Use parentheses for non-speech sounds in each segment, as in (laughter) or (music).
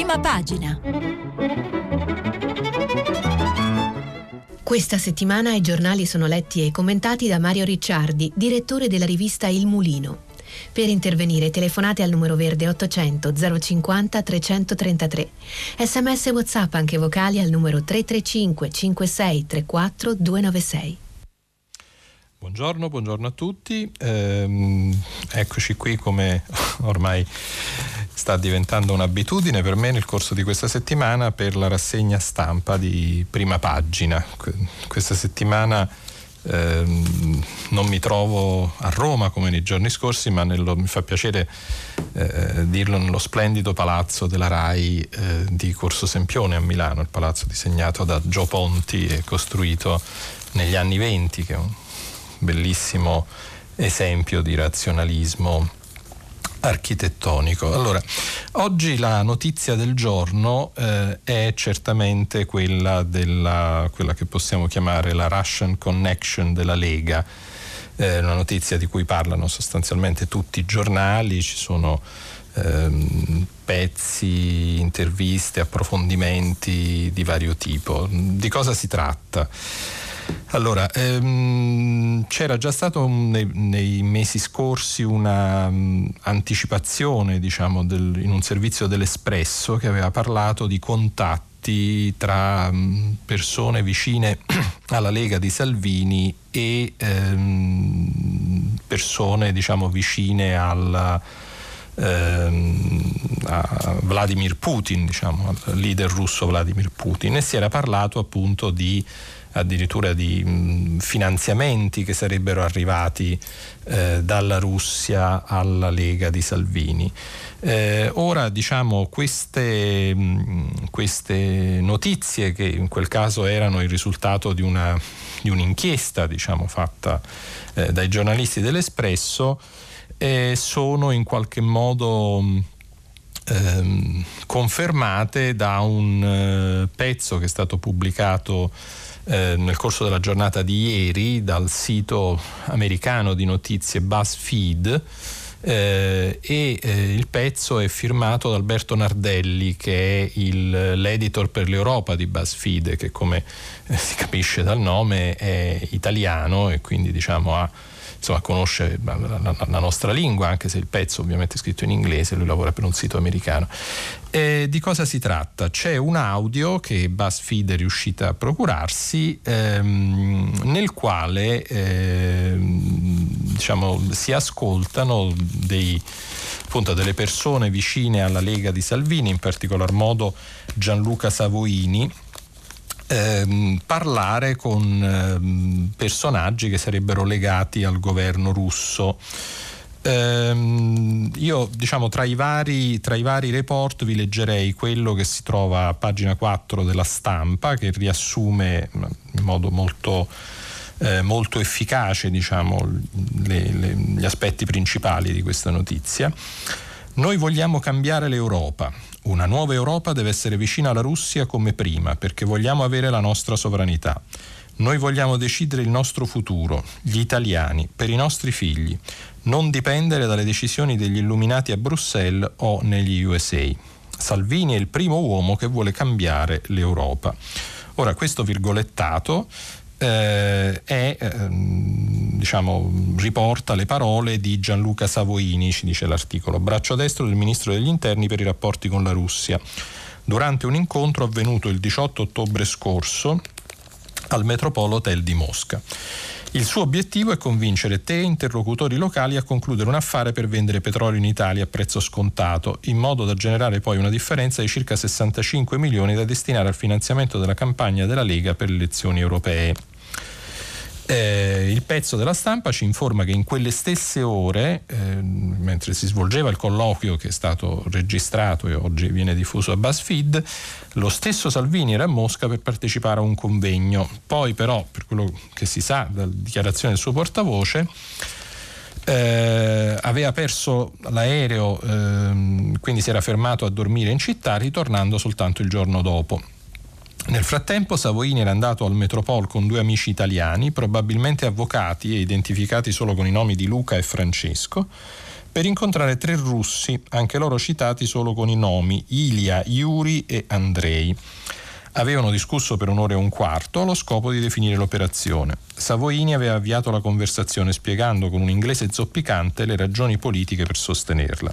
Prima pagina. Questa settimana i giornali sono letti e commentati da Mario Ricciardi, direttore della rivista Il Mulino. Per intervenire telefonate al numero verde 800 050 333. Sms WhatsApp anche vocali al numero 335 56 34 296. Buongiorno, buongiorno a tutti. Ehm, eccoci qui come (laughs) ormai sta diventando un'abitudine per me nel corso di questa settimana per la rassegna stampa di prima pagina. Questa settimana ehm, non mi trovo a Roma come nei giorni scorsi, ma nello, mi fa piacere eh, dirlo nello splendido palazzo della RAI eh, di Corso Sempione a Milano, il palazzo disegnato da Gio Ponti e costruito negli anni venti, che è un bellissimo esempio di razionalismo architettonico. Allora, oggi la notizia del giorno eh, è certamente quella, della, quella che possiamo chiamare la Russian Connection della Lega, eh, una notizia di cui parlano sostanzialmente tutti i giornali, ci sono ehm, pezzi, interviste, approfondimenti di vario tipo. Di cosa si tratta? Allora, ehm, c'era già stato nei, nei, mesi scorsi una um, diciamo, del, in un servizio dell'Espresso che aveva parlato di contatti tra um, persone vicine (clears throat) alla Lega di Salvini e ehm, persone, diciamo, vicine alla ehm, a Vladimir Putin, diciamo, al leader russo Vladimir Putin. E si era parlato appunto di addirittura di mh, finanziamenti che sarebbero arrivati eh, dalla Russia alla Lega di Salvini. Eh, ora diciamo queste, mh, queste, notizie che in quel caso erano il risultato di, una, di un'inchiesta diciamo, fatta eh, dai giornalisti dell'Espresso eh, sono in qualche modo ehm, confermate da un eh, pezzo che è stato pubblicato eh, nel corso della giornata di ieri dal sito americano di notizie BuzzFeed eh, e eh, il pezzo è firmato da Alberto Nardelli che è il, l'editor per l'Europa di BuzzFeed che come eh, si capisce dal nome è italiano e quindi diciamo ha insomma, conosce la, la, la, nostra lingua, anche se il pezzo ovviamente è scritto in inglese, lui lavora per un sito americano. E di cosa si tratta? C'è un audio che BuzzFeed è riuscita a procurarsi ehm, nel quale ehm, diciamo, si ascoltano dei, appunto, delle persone vicine alla Lega di Salvini, in particolar modo Gianluca Savoini, ehm, parlare con ehm, personaggi che sarebbero legati al governo russo. Ehm, io diciamo tra i, vari, tra i vari report vi leggerei quello che si trova a pagina 4 della stampa che riassume in modo molto, eh, molto efficace diciamo, le, le, gli aspetti principali di questa notizia. Noi vogliamo cambiare l'Europa. Una nuova Europa deve essere vicina alla Russia come prima, perché vogliamo avere la nostra sovranità. Noi vogliamo decidere il nostro futuro, gli italiani, per i nostri figli, non dipendere dalle decisioni degli illuminati a Bruxelles o negli USA. Salvini è il primo uomo che vuole cambiare l'Europa. Ora, questo virgolettato eh, è, eh, diciamo, riporta le parole di Gianluca Savoini, ci dice l'articolo, braccio destro del ministro degli interni per i rapporti con la Russia, durante un incontro avvenuto il 18 ottobre scorso al Metropolo Hotel di Mosca. Il suo obiettivo è convincere te e interlocutori locali a concludere un affare per vendere petrolio in Italia a prezzo scontato, in modo da generare poi una differenza di circa 65 milioni da destinare al finanziamento della campagna della Lega per le elezioni europee. Eh, il pezzo della stampa ci informa che in quelle stesse ore, eh, mentre si svolgeva il colloquio che è stato registrato e oggi viene diffuso a BuzzFeed, lo stesso Salvini era a Mosca per partecipare a un convegno. Poi però, per quello che si sa dalla dichiarazione del suo portavoce, eh, aveva perso l'aereo, ehm, quindi si era fermato a dormire in città, ritornando soltanto il giorno dopo. Nel frattempo Savoini era andato al Metropol con due amici italiani, probabilmente avvocati e identificati solo con i nomi di Luca e Francesco, per incontrare tre russi, anche loro citati solo con i nomi Ilya, Yuri e Andrei. Avevano discusso per un'ora e un quarto allo scopo di definire l'operazione. Savoini aveva avviato la conversazione spiegando con un inglese zoppicante le ragioni politiche per sostenerla.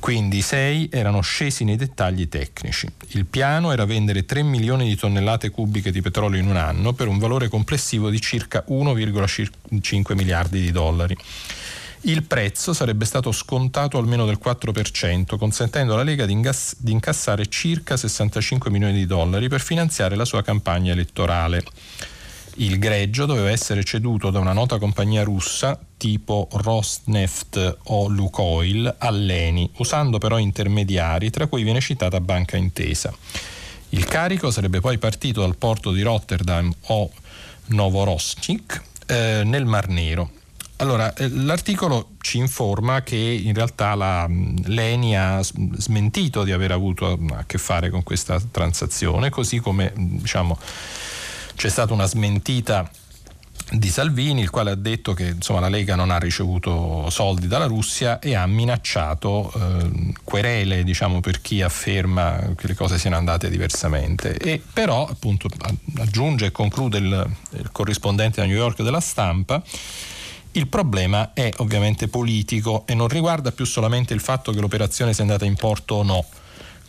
Quindi i sei erano scesi nei dettagli tecnici. Il piano era vendere 3 milioni di tonnellate cubiche di petrolio in un anno per un valore complessivo di circa 1,5 miliardi di dollari. Il prezzo sarebbe stato scontato almeno del 4%, consentendo alla Lega di, ingass- di incassare circa 65 milioni di dollari per finanziare la sua campagna elettorale. Il greggio doveva essere ceduto da una nota compagnia russa tipo Rosneft o Lukoil all'Eni, usando però intermediari, tra cui viene citata Banca Intesa. Il carico sarebbe poi partito dal porto di Rotterdam o Novorossiysk eh, nel Mar Nero. Allora, eh, l'articolo ci informa che in realtà la, l'ENI ha smentito di aver avuto a che fare con questa transazione, così come diciamo, c'è stata una smentita di Salvini, il quale ha detto che insomma, la Lega non ha ricevuto soldi dalla Russia e ha minacciato eh, querele diciamo, per chi afferma che le cose siano andate diversamente. E però, appunto, aggiunge e conclude il, il corrispondente da New York della stampa, il problema è ovviamente politico e non riguarda più solamente il fatto che l'operazione sia andata in porto o no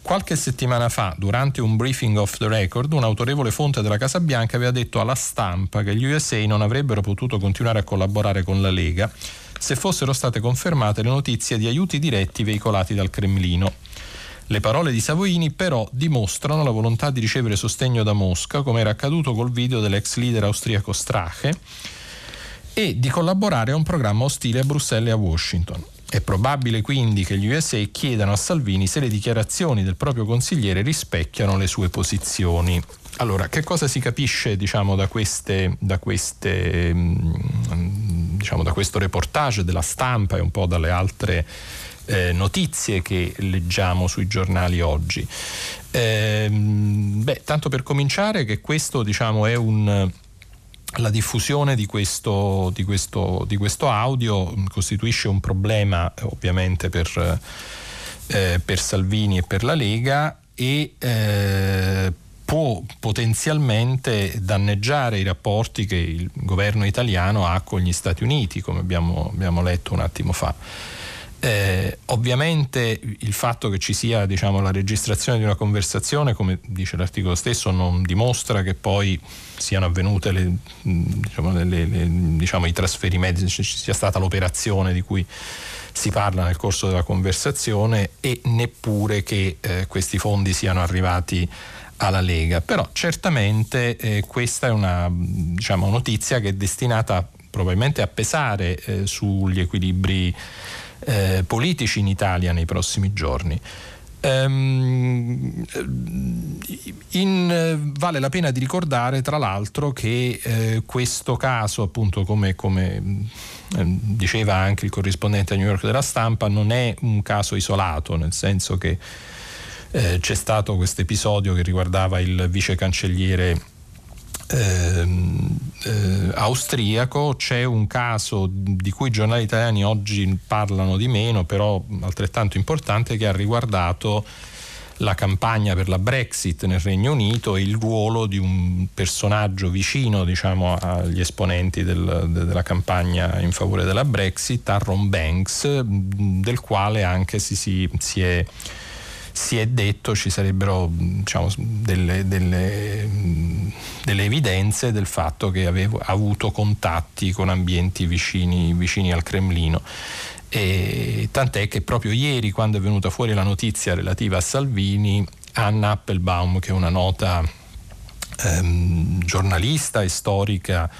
Qualche settimana fa, durante un briefing off the record, un autorevole fonte della Casa Bianca aveva detto alla stampa che gli USA non avrebbero potuto continuare a collaborare con la Lega se fossero state confermate le notizie di aiuti diretti veicolati dal Cremlino. Le parole di Savoini però dimostrano la volontà di ricevere sostegno da Mosca, come era accaduto col video dell'ex leader austriaco Strache, e di collaborare a un programma ostile a Bruxelles e a Washington. È probabile quindi che gli USA chiedano a Salvini se le dichiarazioni del proprio consigliere rispecchiano le sue posizioni. Allora, che cosa si capisce diciamo, da, queste, da, queste, mm, diciamo, da questo reportage della stampa e un po' dalle altre eh, notizie che leggiamo sui giornali oggi? Eh, beh, tanto per cominciare che questo diciamo, è un la diffusione di questo, di, questo, di questo, audio costituisce un problema eh, ovviamente per, eh, per, Salvini e per la Lega e eh, può potenzialmente danneggiare i rapporti che il governo italiano ha con gli Stati Uniti, come abbiamo, abbiamo letto un attimo fa. Eh, ovviamente il fatto che ci sia diciamo, la registrazione di una conversazione, come dice l'articolo stesso, non dimostra che poi siano avvenute le, diciamo, le, le, diciamo, i trasferimenti, ci sia stata l'operazione di cui si parla nel corso della conversazione e neppure che eh, questi fondi siano arrivati alla Lega. Però certamente eh, questa è una diciamo, notizia che è destinata probabilmente a pesare eh, sugli equilibri eh, politici in Italia nei prossimi giorni. Um, in, vale la pena di ricordare tra l'altro che eh, questo caso appunto come, come eh, diceva anche il corrispondente a New York della stampa non è un caso isolato nel senso che eh, c'è stato questo episodio che riguardava il vice cancelliere Ehm, eh, austriaco, c'è un caso di cui i giornali italiani oggi parlano di meno, però altrettanto importante, che ha riguardato la campagna per la Brexit nel Regno Unito e il ruolo di un personaggio vicino diciamo, agli esponenti del, della campagna in favore della Brexit, Aaron Banks, del quale anche si, si, si è si è detto ci sarebbero diciamo, delle, delle, delle, evidenze del fatto che avevo avuto contatti con ambienti vicini, vicini al Cremlino. E tant'è che proprio ieri, quando è venuta fuori la notizia relativa a Salvini, Anna Appelbaum, che è una nota ehm, giornalista e storica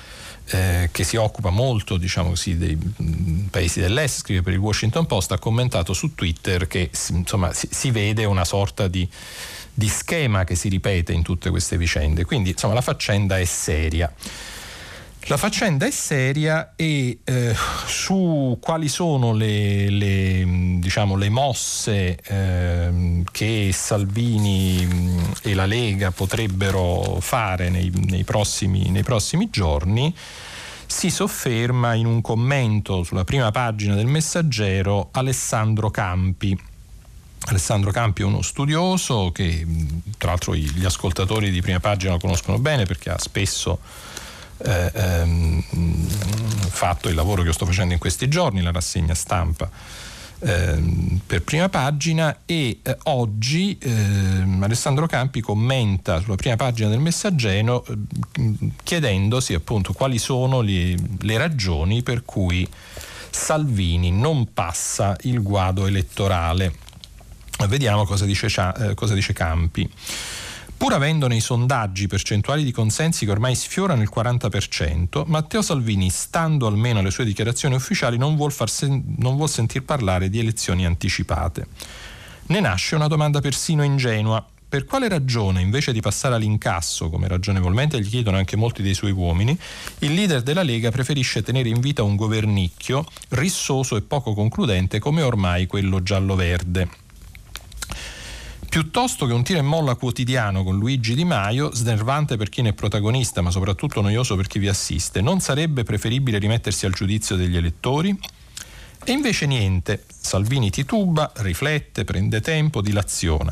eh, che si occupa molto diciamo così, dei mm, paesi dell'est, scrive per il Washington Post, ha commentato su Twitter che insomma, si, si vede una sorta di, di schema che si ripete in tutte queste vicende. Quindi insomma, la faccenda è seria. La faccenda è seria e eh, su quali sono le, le, diciamo, le mosse eh, che Salvini mm, e la Lega potrebbero fare nei, nei, prossimi, nei prossimi giorni si sofferma in un commento sulla prima pagina del Messaggero Alessandro Campi. Alessandro Campi è uno studioso che tra l'altro gli ascoltatori di prima pagina lo conoscono bene perché ha spesso eh, ehm, fatto il lavoro che sto facendo in questi giorni, la rassegna stampa Ehm, per prima pagina e eh, oggi eh, Alessandro Campi commenta sulla prima pagina del Messaggero eh, chiedendosi appunto quali sono le, le ragioni per cui Salvini non passa il guado elettorale. Vediamo cosa dice, eh, cosa dice Campi. Pur avendo nei sondaggi percentuali di consensi che ormai sfiorano il 40%, Matteo Salvini, stando almeno alle sue dichiarazioni ufficiali, non vuol, sen- non vuol sentir parlare di elezioni anticipate. Ne nasce una domanda persino ingenua. Per quale ragione, invece di passare all'incasso, come ragionevolmente gli chiedono anche molti dei suoi uomini, il leader della Lega preferisce tenere in vita un governicchio rissoso e poco concludente come ormai quello giallo-verde? Piuttosto che un tiro e molla quotidiano con Luigi Di Maio, snervante per chi ne è protagonista, ma soprattutto noioso per chi vi assiste, non sarebbe preferibile rimettersi al giudizio degli elettori? E invece niente. Salvini tituba, riflette, prende tempo, dilaziona.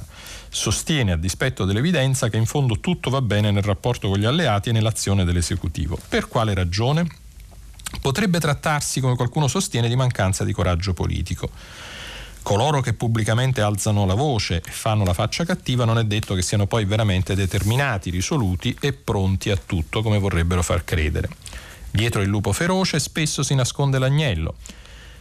Sostiene, a dispetto dell'evidenza, che in fondo tutto va bene nel rapporto con gli alleati e nell'azione dell'esecutivo. Per quale ragione? Potrebbe trattarsi, come qualcuno sostiene, di mancanza di coraggio politico coloro che pubblicamente alzano la voce e fanno la faccia cattiva non è detto che siano poi veramente determinati, risoluti e pronti a tutto come vorrebbero far credere. Dietro il lupo feroce spesso si nasconde l'agnello.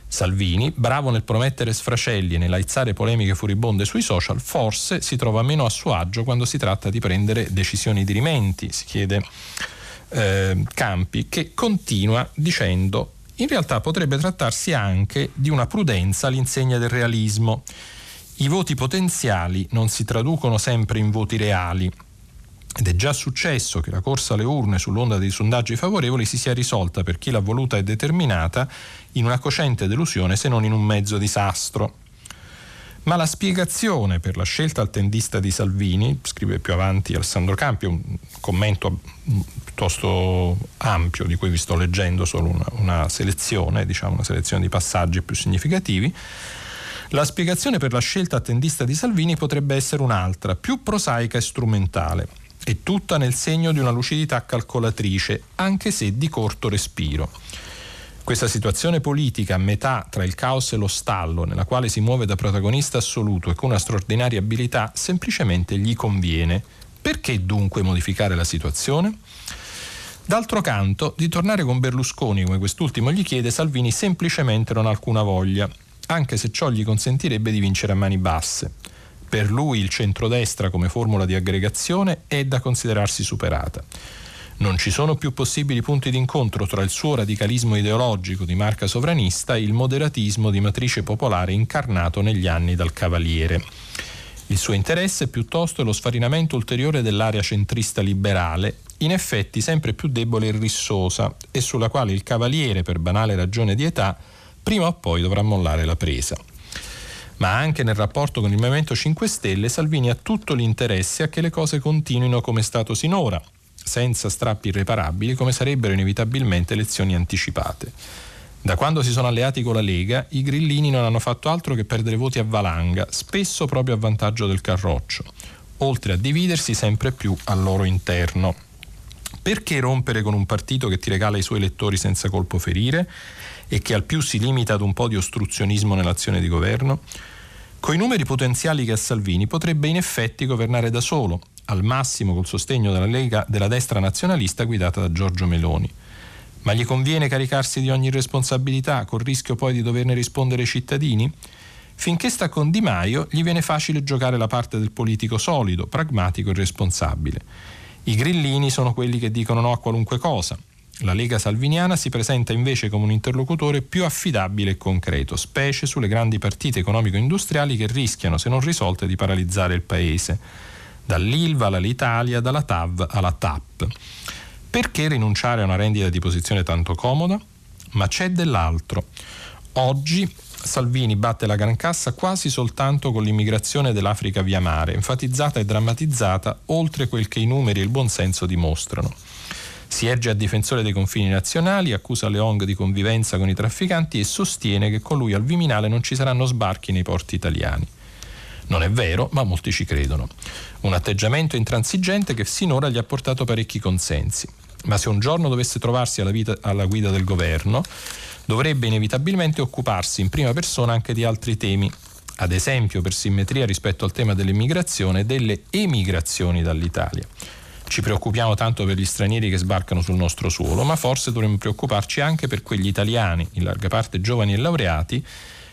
Salvini, bravo nel promettere sfracelli e nell'aizzare polemiche furibonde sui social, forse si trova meno a suo agio quando si tratta di prendere decisioni dirimenti, si chiede eh, Campi, che continua dicendo in realtà potrebbe trattarsi anche di una prudenza all'insegna del realismo. I voti potenziali non si traducono sempre in voti reali. Ed è già successo che la corsa alle urne sull'onda dei sondaggi favorevoli si sia risolta per chi l'ha voluta e determinata in una cocente delusione se non in un mezzo disastro. Ma la spiegazione per la scelta attendista di Salvini, scrive più avanti Alessandro Campi, un commento piuttosto ampio di cui vi sto leggendo solo una, una selezione, diciamo una selezione di passaggi più significativi, la spiegazione per la scelta attendista di Salvini potrebbe essere un'altra, più prosaica e strumentale, e tutta nel segno di una lucidità calcolatrice, anche se di corto respiro. Questa situazione politica a metà tra il caos e lo stallo, nella quale si muove da protagonista assoluto e con una straordinaria abilità, semplicemente gli conviene. Perché dunque modificare la situazione? D'altro canto, di tornare con Berlusconi, come quest'ultimo gli chiede, Salvini semplicemente non ha alcuna voglia, anche se ciò gli consentirebbe di vincere a mani basse. Per lui il centrodestra come formula di aggregazione è da considerarsi superata. Non ci sono più possibili punti d'incontro tra il suo radicalismo ideologico di marca sovranista e il moderatismo di matrice popolare incarnato negli anni dal Cavaliere. Il suo interesse piuttosto è lo sfarinamento ulteriore dell'area centrista liberale, in effetti sempre più debole e rissosa, e sulla quale il Cavaliere, per banale ragione di età, prima o poi dovrà mollare la presa. Ma anche nel rapporto con il Movimento 5 Stelle Salvini ha tutto l'interesse a che le cose continuino come è stato sinora, senza strappi irreparabili come sarebbero inevitabilmente elezioni anticipate. Da quando si sono alleati con la Lega, i grillini non hanno fatto altro che perdere voti a valanga, spesso proprio a vantaggio del Carroccio, oltre a dividersi sempre più al loro interno. Perché rompere con un partito che ti regala i suoi elettori senza colpo ferire e che al più si limita ad un po' di ostruzionismo nell'azione di governo? Coi numeri potenziali che ha Salvini potrebbe in effetti governare da solo, al massimo col sostegno della Lega della destra nazionalista guidata da Giorgio Meloni. Ma gli conviene caricarsi di ogni responsabilità col rischio poi di doverne rispondere ai cittadini? Finché sta con Di Maio gli viene facile giocare la parte del politico solido, pragmatico e responsabile. I grillini sono quelli che dicono no a qualunque cosa. La Lega Salviniana si presenta invece come un interlocutore più affidabile e concreto, specie sulle grandi partite economico-industriali che rischiano, se non risolte, di paralizzare il Paese dall'ILVA all'Italia, dalla TAV alla TAP. Perché rinunciare a una rendita di posizione tanto comoda? Ma c'è dell'altro. Oggi Salvini batte la gran cassa quasi soltanto con l'immigrazione dell'Africa via mare, enfatizzata e drammatizzata oltre quel che i numeri e il buonsenso dimostrano. Si erge a difensore dei confini nazionali, accusa Leong di convivenza con i trafficanti e sostiene che con lui al Viminale non ci saranno sbarchi nei porti italiani. Non è vero, ma molti ci credono. Un atteggiamento intransigente che sinora gli ha portato parecchi consensi. Ma se un giorno dovesse trovarsi alla, vita, alla guida del governo, dovrebbe inevitabilmente occuparsi in prima persona anche di altri temi, ad esempio per simmetria rispetto al tema dell'immigrazione e delle emigrazioni dall'Italia. Ci preoccupiamo tanto per gli stranieri che sbarcano sul nostro suolo, ma forse dovremmo preoccuparci anche per quegli italiani, in larga parte giovani e laureati,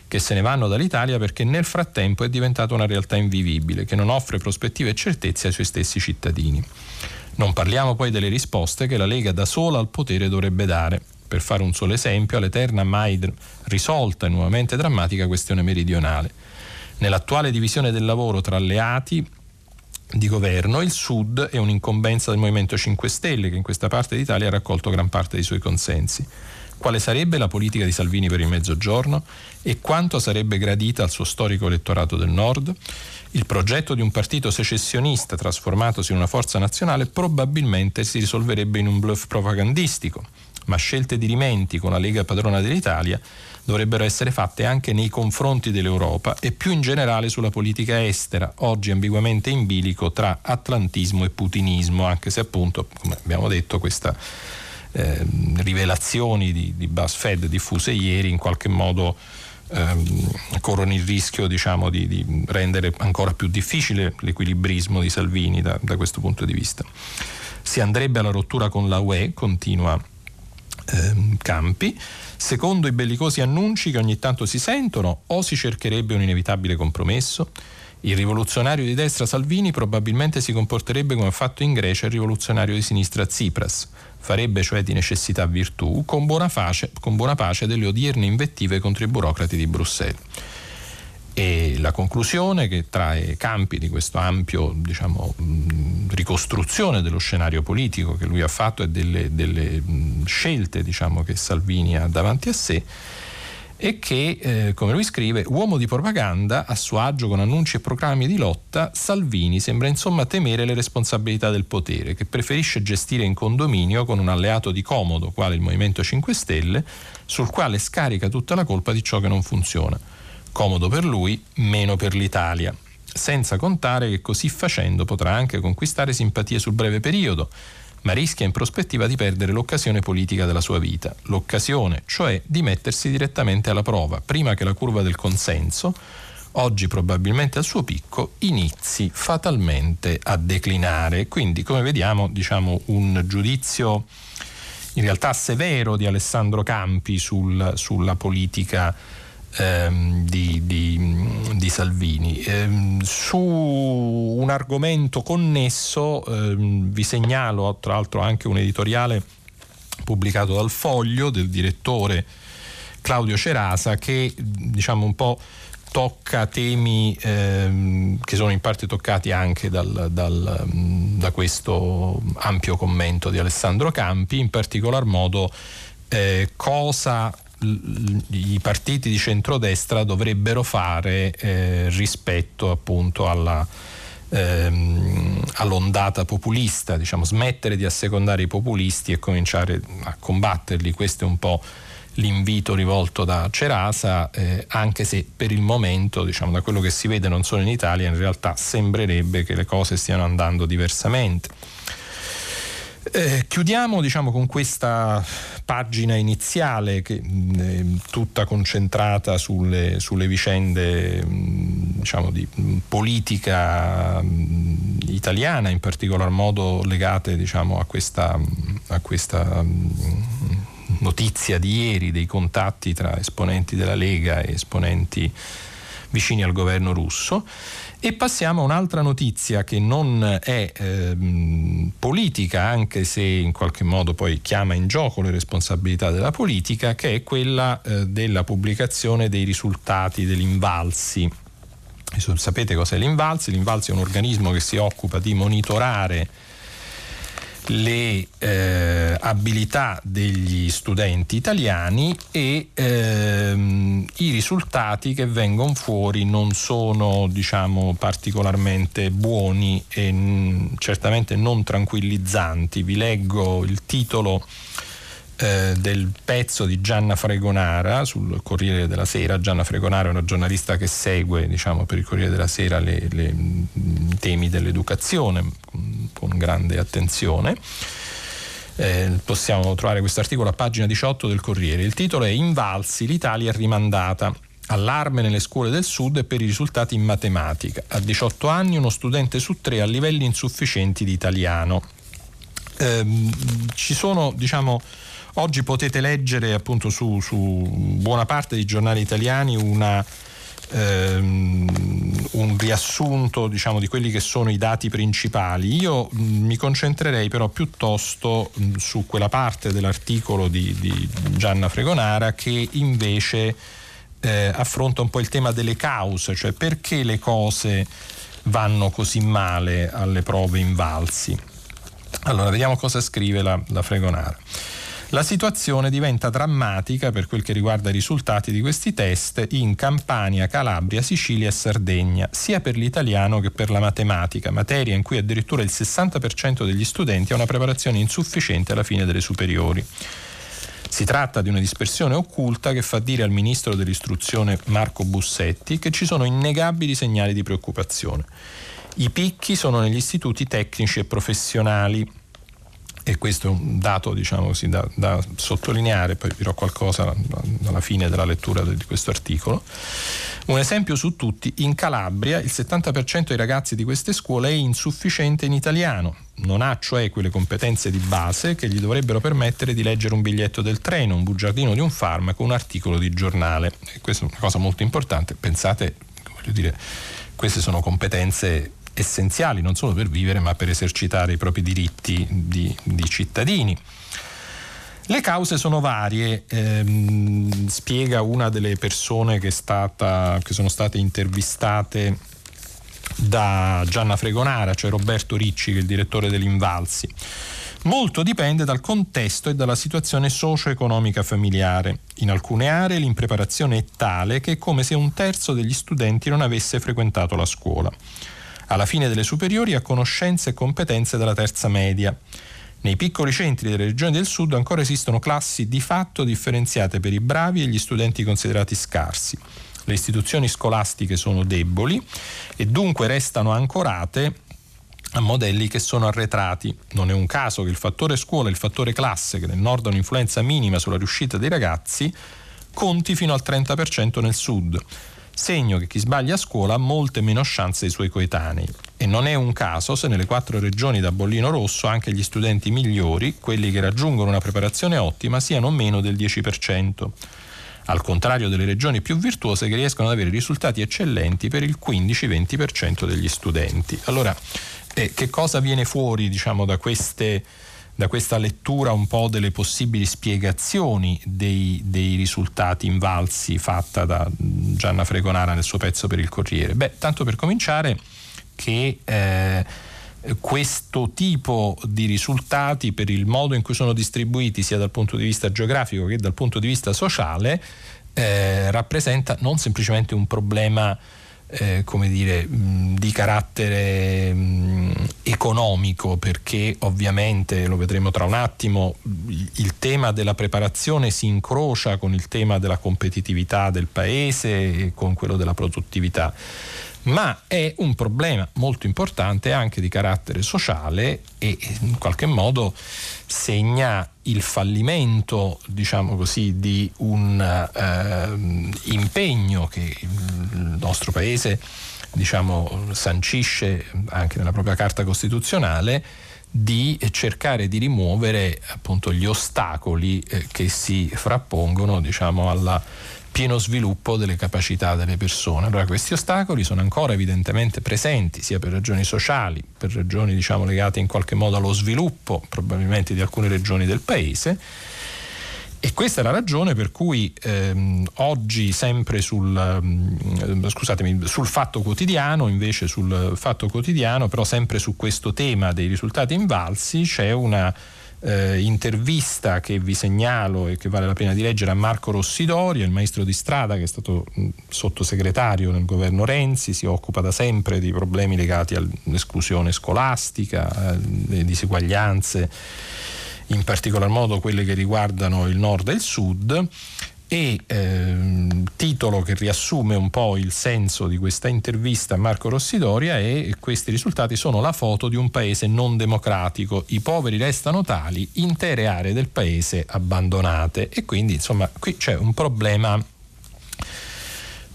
che se ne vanno dall'Italia perché nel frattempo è diventata una realtà invivibile, che non offre prospettive e certezze ai suoi stessi cittadini. Non parliamo poi delle risposte che la Lega da sola al potere dovrebbe dare per fare un solo esempio, all'eterna mai risolta e nuovamente drammatica questione meridionale. Nell'attuale divisione del lavoro tra alleati di governo, il Sud è un'incombenza del Movimento 5 Stelle che in questa parte d'Italia ha raccolto gran parte dei suoi consensi. Quale sarebbe la politica di Salvini per il Mezzogiorno e quanto sarebbe gradita al suo storico elettorato del Nord? Il progetto di un partito secessionista trasformatosi in una forza nazionale probabilmente si risolverebbe in un bluff propagandistico ma scelte di rimenti con la Lega padrona dell'Italia dovrebbero essere fatte anche nei confronti dell'Europa e più in generale sulla politica estera, oggi ambiguamente in bilico tra atlantismo e putinismo, anche se appunto, come abbiamo detto, queste eh, rivelazioni di, di BuzzFed diffuse ieri in qualche modo ehm, corrono il rischio diciamo, di, di, rendere ancora più difficile l'equilibrismo di Salvini da, da questo punto di vista. Si andrebbe alla rottura con la UE, continua ehm, campi. Secondo i bellicosi annunci che ogni tanto si sentono, o si cercherebbe un inevitabile compromesso? Il rivoluzionario di destra Salvini probabilmente si comporterebbe come ha fatto in Grecia il rivoluzionario di sinistra Tsipras, farebbe cioè di necessità virtù con buona, pace, con buona pace delle odierne invettive contro i burocrati di Bruxelles. E la conclusione che trae campi di questa ampia diciamo, ricostruzione dello scenario politico che lui ha fatto e delle, delle scelte diciamo, che Salvini ha davanti a sé è che, eh, come lui scrive, uomo di propaganda, a suo agio con annunci e programmi di lotta, Salvini sembra insomma temere le responsabilità del potere, che preferisce gestire in condominio con un alleato di comodo, quale il Movimento 5 Stelle, sul quale scarica tutta la colpa di ciò che non funziona. Comodo per lui, meno per l'Italia, senza contare che così facendo potrà anche conquistare simpatie sul breve periodo, ma rischia in prospettiva di perdere l'occasione politica della sua vita, l'occasione cioè di mettersi direttamente alla prova, prima che la curva del consenso, oggi probabilmente al suo picco, inizi fatalmente a declinare. Quindi, come vediamo, diciamo un giudizio in realtà severo di Alessandro Campi sul, sulla politica ehm, di, di, Salvini. Ehm, su un argomento connesso ehm, vi segnalo tra l'altro anche un editoriale pubblicato dal Foglio del direttore Claudio Cerasa che diciamo un po' tocca temi ehm, che sono in parte toccati anche dal, dal, da questo ampio commento di Alessandro Campi, in particolar modo eh, cosa i partiti di centrodestra dovrebbero fare eh, rispetto appunto alla, ehm, all'ondata populista, diciamo, smettere di assecondare i populisti e cominciare a combatterli. Questo è un po' l'invito rivolto da Cerasa, eh, anche se per il momento, diciamo, da quello che si vede non solo in Italia, in realtà sembrerebbe che le cose stiano andando diversamente. Eh, chiudiamo diciamo, con questa pagina iniziale che mh, è tutta concentrata sulle, sulle vicende mh, diciamo, di mh, politica italiana, in particolar modo legate diciamo, a questa, a questa notizia di ieri dei contatti tra esponenti della Lega e esponenti vicini al governo russo. E passiamo a un'altra notizia che non è ehm, politica, anche se in qualche modo poi chiama in gioco le responsabilità della politica, che è quella eh, della pubblicazione dei risultati degli invalsi. Sapete cos'è l'Invalsi? L'Invalsi è un organismo che si occupa di monitorare le eh, abilità degli studenti italiani e ehm, i risultati che vengono fuori non sono diciamo, particolarmente buoni e n- certamente non tranquillizzanti. Vi leggo il titolo eh, del pezzo di Gianna Fregonara sul Corriere della Sera. Gianna Fregonara è una giornalista che segue diciamo, per il Corriere della Sera le, le, i temi dell'educazione con grande attenzione. Eh, possiamo trovare questo articolo a pagina 18 del Corriere. Il titolo è Invalsi, l'Italia è rimandata. Allarme nelle scuole del sud per i risultati in matematica. A 18 anni uno studente su tre ha livelli insufficienti di italiano. Eh, ci sono, diciamo, Oggi potete leggere appunto su, su buona parte dei giornali italiani una, ehm, un riassunto diciamo, di quelli che sono i dati principali. Io mh, mm, mi concentrerei però piuttosto mh, mm, su quella parte dell'articolo di, di Gianna Fregonara che invece eh, affronta un po' il tema delle cause, cioè perché le cose vanno così male alle prove invalsi. Allora, vediamo cosa scrive la, la Fregonara. La situazione diventa drammatica per quel che riguarda i risultati di questi test in Campania, Calabria, Sicilia e Sardegna, sia per l'italiano che per la matematica, materia in cui addirittura il 60% degli studenti ha una preparazione insufficiente alla fine delle superiori. Si tratta di una dispersione occulta che fa dire al ministro dell'istruzione Marco Bussetti che ci sono innegabili segnali di preoccupazione. I picchi sono negli istituti tecnici e professionali, e questo è un dato diciamo così, da, da, sottolineare, poi dirò qualcosa alla fine della lettura di questo articolo. Un esempio su tutti, in Calabria il 70% dei ragazzi di queste scuole è insufficiente in italiano, non ha cioè quelle competenze di base che gli dovrebbero permettere di leggere un biglietto del treno, un bugiardino di un farmaco, un articolo di giornale. E questa è una cosa molto importante, pensate, voglio dire, queste sono competenze essenziali non solo per vivere ma per esercitare i propri diritti di, di cittadini. Le cause sono varie, ehm, spiega una delle persone che, stata, che, sono state intervistate da Gianna Fregonara, cioè Roberto Ricci, che è il direttore dell'Invalsi. Molto dipende dal contesto e dalla situazione socio-economica familiare. In alcune aree l'impreparazione è tale che è come se un terzo degli studenti non avesse frequentato la scuola alla fine delle superiori ha conoscenze e competenze della terza media. Nei piccoli centri delle regioni del sud ancora esistono classi di fatto differenziate per i bravi e gli studenti considerati scarsi. Le istituzioni scolastiche sono deboli e dunque restano ancorate a modelli che sono arretrati. Non è un caso che il fattore scuola e il fattore classe, che nel nord hanno un'influenza minima sulla riuscita dei ragazzi, conti fino al 30% nel sud segno che chi sbaglia a scuola ha molte meno chance dei suoi coetanei. E non è un caso se nelle quattro regioni da bollino rosso anche gli studenti migliori, quelli che raggiungono una preparazione ottima, siano meno del 10%, al contrario delle regioni più virtuose che riescono ad avere risultati eccellenti per il 15-20% degli studenti. Allora, eh, che cosa viene fuori diciamo, da queste da questa lettura un po' delle possibili spiegazioni dei, dei, risultati invalsi fatta da Gianna Fregonara nel suo pezzo per il Corriere? Beh, tanto per cominciare che eh, questo tipo di risultati per il modo in cui sono distribuiti sia dal punto di vista geografico che dal punto di vista sociale eh, rappresenta non semplicemente un problema eh, come dire, mh, di carattere mh, economico, perché ovviamente, lo vedremo tra un attimo, il tema della preparazione si incrocia con il tema della competitività del paese e con quello della produttività ma è un problema molto importante anche di carattere sociale e in qualche modo segna il fallimento, diciamo così, di un eh, impegno che il nostro paese diciamo, sancisce anche nella propria Carta Costituzionale di cercare di rimuovere appunto gli ostacoli eh, che si frappongono diciamo, alla pieno sviluppo delle capacità delle persone. Allora questi ostacoli sono ancora evidentemente presenti sia per ragioni sociali, per ragioni diciamo, legate in qualche modo allo sviluppo probabilmente di alcune regioni del paese E questa è la ragione per cui ehm, oggi sempre sul, ehm, sul fatto quotidiano, invece sul fatto quotidiano, però sempre su questo tema dei risultati invalsi, c'è una eh, intervista che vi segnalo e che vale la pena di leggere a Marco Rossidoria, il maestro di strada che è stato mh, sottosegretario nel governo Renzi, si occupa da sempre di problemi legati all'esclusione scolastica, alle diseguaglianze in particolar modo quelle che riguardano il nord e il sud e ehm, titolo che riassume un po' il senso di questa intervista a Marco Rossidoria e questi risultati sono la foto di un paese non democratico, i poveri restano tali, intere aree del paese abbandonate. E quindi insomma qui c'è un problema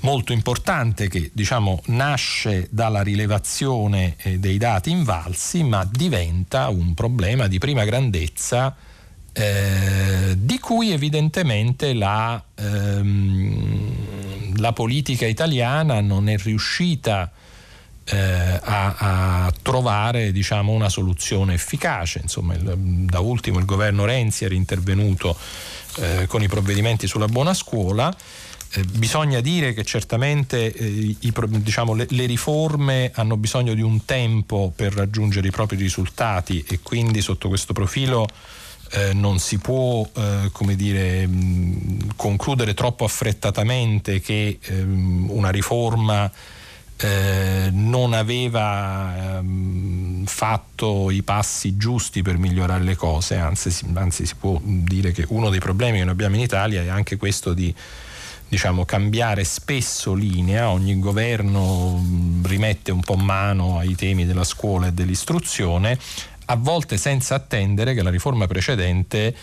molto importante che diciamo, nasce dalla rilevazione eh, dei dati invalsi ma diventa un problema di prima grandezza di cui evidentemente la, ehm, la, politica italiana non è riuscita eh, a, a, trovare diciamo, una soluzione efficace. Insomma, il, da ultimo il governo Renzi era intervenuto eh, con i provvedimenti sulla buona scuola. Eh, bisogna dire che certamente eh, i, diciamo, le, le, riforme hanno bisogno di un tempo per raggiungere i propri risultati e quindi sotto questo profilo eh, non si può eh, come dire, concludere troppo affrettatamente che ehm, una riforma eh, non aveva ehm, fatto i passi giusti per migliorare le cose, anzi, anzi si può dire che uno dei problemi che noi abbiamo in Italia è anche questo di diciamo, cambiare spesso linea, ogni governo rimette un po' mano ai temi della scuola e dell'istruzione, a volte senza attendere che la riforma precedente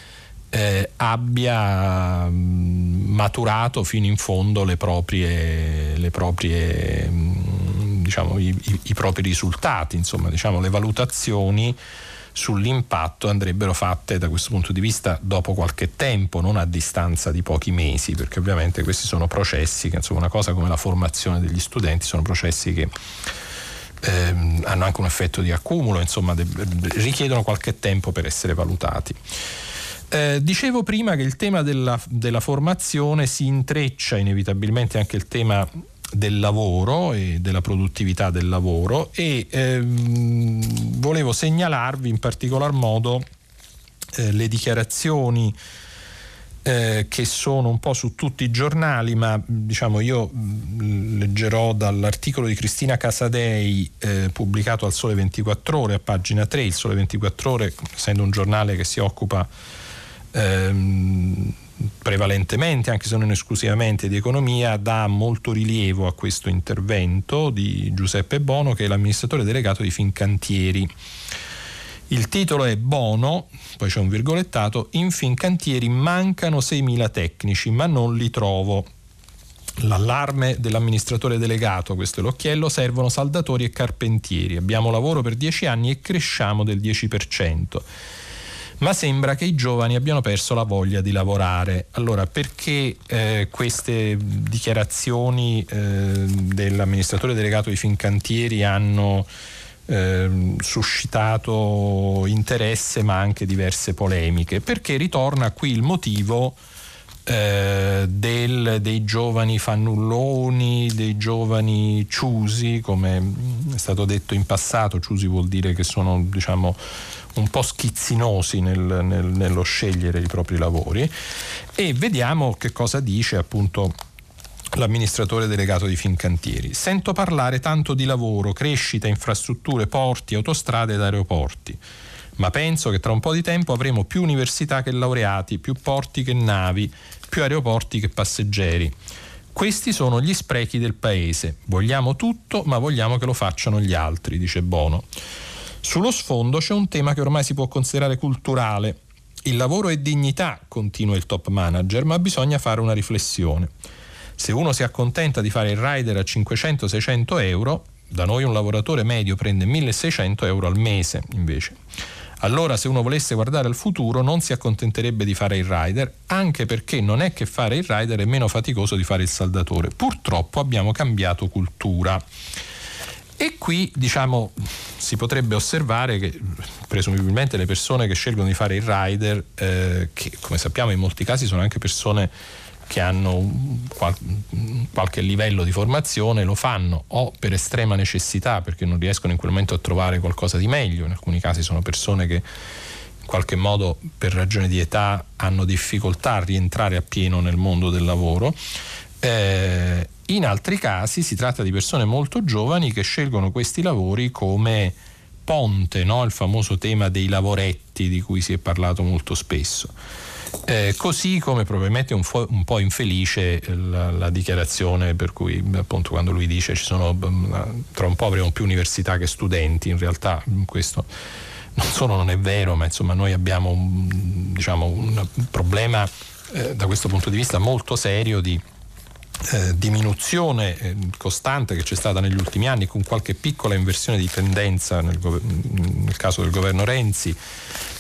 eh, abbia mh, maturato fino in fondo le proprie, le proprie mh, diciamo, i, i, i, propri risultati, insomma, diciamo, le valutazioni sull'impatto andrebbero fatte da questo punto di vista dopo qualche tempo, non a distanza di pochi mesi, perché ovviamente questi sono processi che, insomma, una cosa come la formazione degli studenti sono processi che ehm, hanno anche un effetto di accumulo, insomma, de- richiedono qualche tempo per essere valutati. Eh, dicevo prima che il tema della, della formazione si intreccia inevitabilmente anche il tema del lavoro e della produttività del lavoro e ehm, volevo segnalarvi in particolar modo eh, le dichiarazioni eh, che sono un po' su tutti i giornali, ma diciamo io mh, leggerò dall'articolo di Cristina Casadei eh, pubblicato al Sole 24 Ore a pagina 3, il Sole 24 Ore essendo un giornale che si occupa ehm, prevalentemente, anche se non esclusivamente, di economia, dà molto rilievo a questo intervento di Giuseppe Bono, che è l'amministratore delegato di Fincantieri. Il titolo è Bono, poi c'è un virgolettato, in Fincantieri mancano 6.000 tecnici, ma non li trovo. L'allarme dell'amministratore delegato, questo è l'occhiello, servono saldatori e carpentieri. Abbiamo lavoro per 10 anni e cresciamo del 10% ma sembra che i giovani abbiano perso la voglia di lavorare. Allora, perché eh, queste dichiarazioni eh, dell'amministratore delegato di Fincantieri hanno eh, suscitato interesse ma anche diverse polemiche? Perché ritorna qui il motivo eh, del, dei giovani fannulloni, dei giovani ciusi, come è stato detto in passato, ciusi vuol dire che sono diciamo un po' schizzinosi nel, nel, nello scegliere i propri lavori e vediamo che cosa dice appunto l'amministratore delegato di Fincantieri. Sento parlare tanto di lavoro, crescita, infrastrutture, porti, autostrade ed aeroporti, ma penso che tra un po' di tempo avremo più università che laureati, più porti che navi, più aeroporti che passeggeri. Questi sono gli sprechi del paese. Vogliamo tutto, ma vogliamo che lo facciano gli altri, dice Bono. Sullo sfondo c'è un tema che ormai si può considerare culturale. Il lavoro è dignità, continua il top manager, ma bisogna fare una riflessione. Se uno si accontenta di fare il rider a 500-600 euro, da noi un lavoratore medio prende 1600 euro al mese invece. Allora se uno volesse guardare al futuro non si accontenterebbe di fare il rider, anche perché non è che fare il rider è meno faticoso di fare il saldatore. Purtroppo abbiamo cambiato cultura. E qui diciamo, si potrebbe osservare che presumibilmente le persone che scelgono di fare il rider, eh, che come sappiamo in molti casi sono anche persone che hanno qual- qualche livello di formazione lo fanno o per estrema necessità perché non riescono in quel momento a trovare qualcosa di meglio, in alcuni casi sono persone che in qualche modo per ragione di età hanno difficoltà a rientrare appieno nel mondo del lavoro. Eh, in altri casi si tratta di persone molto giovani che scelgono questi lavori come ponte, no? il famoso tema dei lavoretti di cui si è parlato molto spesso. Eh, così come probabilmente un, fo- un po' infelice la, la, dichiarazione per cui appunto quando lui dice ci sono tra un po' avremo più università che studenti, in realtà questo non solo non è vero, ma insomma noi abbiamo un, diciamo, un problema eh, da questo punto di vista molto serio di eh, diminuzione eh, costante che c'è stata negli ultimi anni con qualche piccola inversione di tendenza nel, nel caso del governo Renzi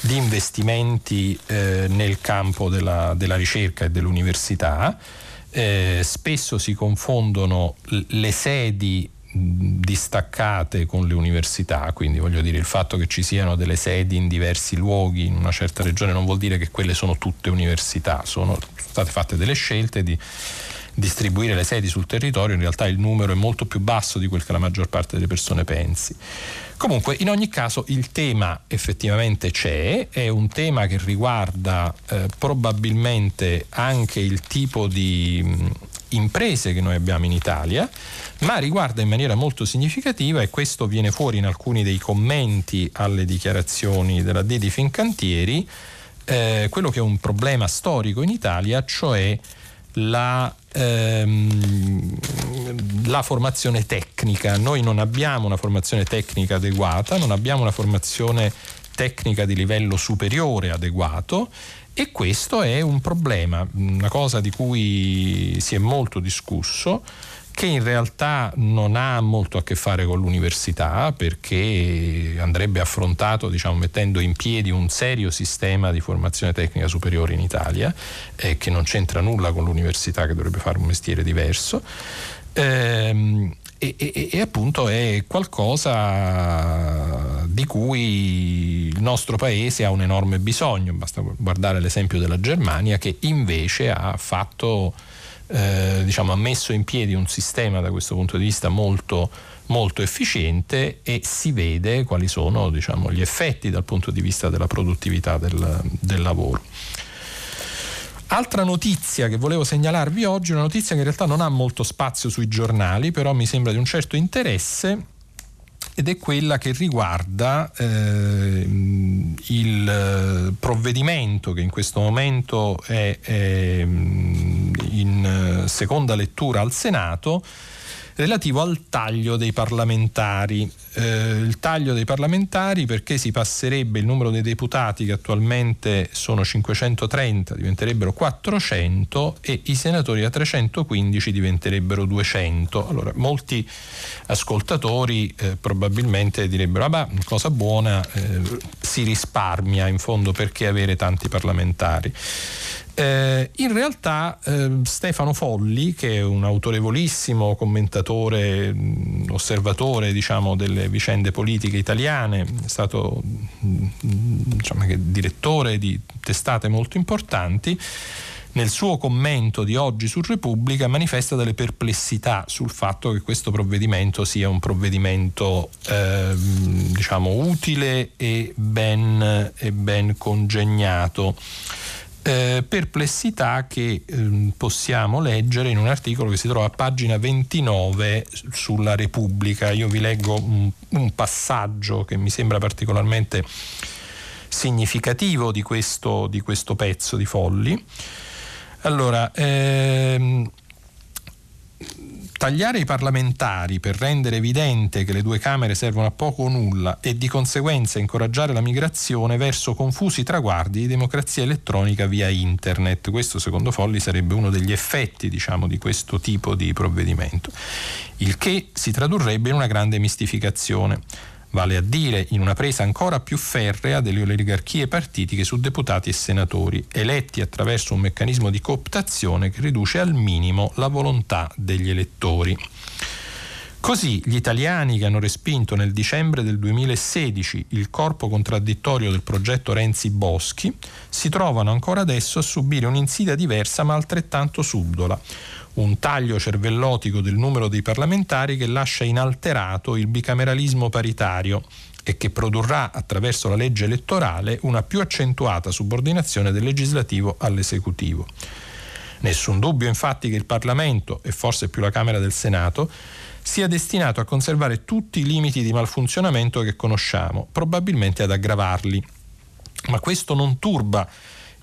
di investimenti eh, nel campo della, della, ricerca e dell'università. Eh, spesso si confondono le sedi distaccate con le università, quindi voglio dire il fatto che ci siano delle sedi in diversi luoghi in una certa regione non vuol dire che quelle sono tutte università, sono state fatte delle scelte di distribuire le sedi sul territorio, in realtà il numero è molto più basso di quel che la maggior parte delle persone pensi. Comunque, in ogni caso, il tema effettivamente c'è, è un tema che riguarda eh, probabilmente anche il tipo di mh, imprese che noi abbiamo in Italia, ma riguarda in maniera molto significativa, e questo viene fuori in alcuni dei commenti alle dichiarazioni della Dedi Fincantieri, eh, quello che è un problema storico in Italia, cioè la, ehm, la, formazione tecnica. Noi non abbiamo una formazione tecnica adeguata, non abbiamo una formazione tecnica di livello superiore adeguato e questo è un problema, una cosa di cui si è molto discusso che in realtà non ha molto a che fare con l'università perché andrebbe affrontato diciamo, mettendo in piedi un serio sistema di formazione tecnica superiore in Italia eh, che non c'entra nulla con l'università che dovrebbe fare un mestiere diverso. Ehm, e, e, e, appunto è qualcosa di cui il nostro paese ha un enorme bisogno, basta guardare l'esempio della Germania che invece ha fatto eh, diciamo, ha messo in piedi un sistema da questo punto di vista molto, molto efficiente e si vede quali sono diciamo, gli effetti dal punto di vista della produttività del, del lavoro. Altra notizia che volevo segnalarvi oggi, una notizia che in realtà non ha molto spazio sui giornali, però mi sembra di un certo interesse, ed è quella che riguarda eh, il eh, provvedimento che in questo momento è, è in eh, seconda lettura al Senato relativo al taglio dei parlamentari. Eh, il taglio dei parlamentari perché si passerebbe il numero dei deputati che attualmente sono 530 diventerebbero 400 e i senatori da 315 diventerebbero 200. Allora, molti ascoltatori eh, probabilmente direbbero, ah cosa buona, eh, si risparmia in fondo perché avere tanti parlamentari. Eh, in realtà eh, Stefano Folli, che è un autorevolissimo commentatore, mh, osservatore diciamo, delle vicende politiche italiane, è stato mh, diciamo, direttore di testate molto importanti, nel suo commento di oggi su Repubblica manifesta delle perplessità sul fatto che questo provvedimento sia un provvedimento eh, diciamo utile e ben, e ben congegnato eh, perplessità che eh, possiamo leggere in un articolo che si trova a pagina 29 sulla Repubblica. Io vi leggo un, un passaggio che mi sembra particolarmente significativo di questo, di questo pezzo di Folli. Allora, ehm, tagliare i parlamentari per rendere evidente che le due Camere servono a poco o nulla e di conseguenza incoraggiare la migrazione verso confusi traguardi di democrazia elettronica via internet. Questo secondo Folli sarebbe uno degli effetti diciamo, di questo tipo di provvedimento, il che si tradurrebbe in una grande mistificazione vale a dire in una presa ancora più ferrea delle oligarchie partitiche su deputati e senatori, eletti attraverso un meccanismo di cooptazione che riduce al minimo la volontà degli elettori. Così gli italiani che hanno respinto nel dicembre del 2016 il corpo contraddittorio del progetto Renzi Boschi si trovano ancora adesso a subire un'insidia diversa ma altrettanto subdola, un taglio cervellotico del numero dei parlamentari che lascia inalterato il bicameralismo paritario e che produrrà attraverso la legge elettorale una più accentuata subordinazione del legislativo all'esecutivo. Nessun dubbio infatti che il Parlamento, e forse più la Camera del Senato, sia destinato a conservare tutti i limiti di malfunzionamento che conosciamo, probabilmente ad aggravarli. Ma questo non turba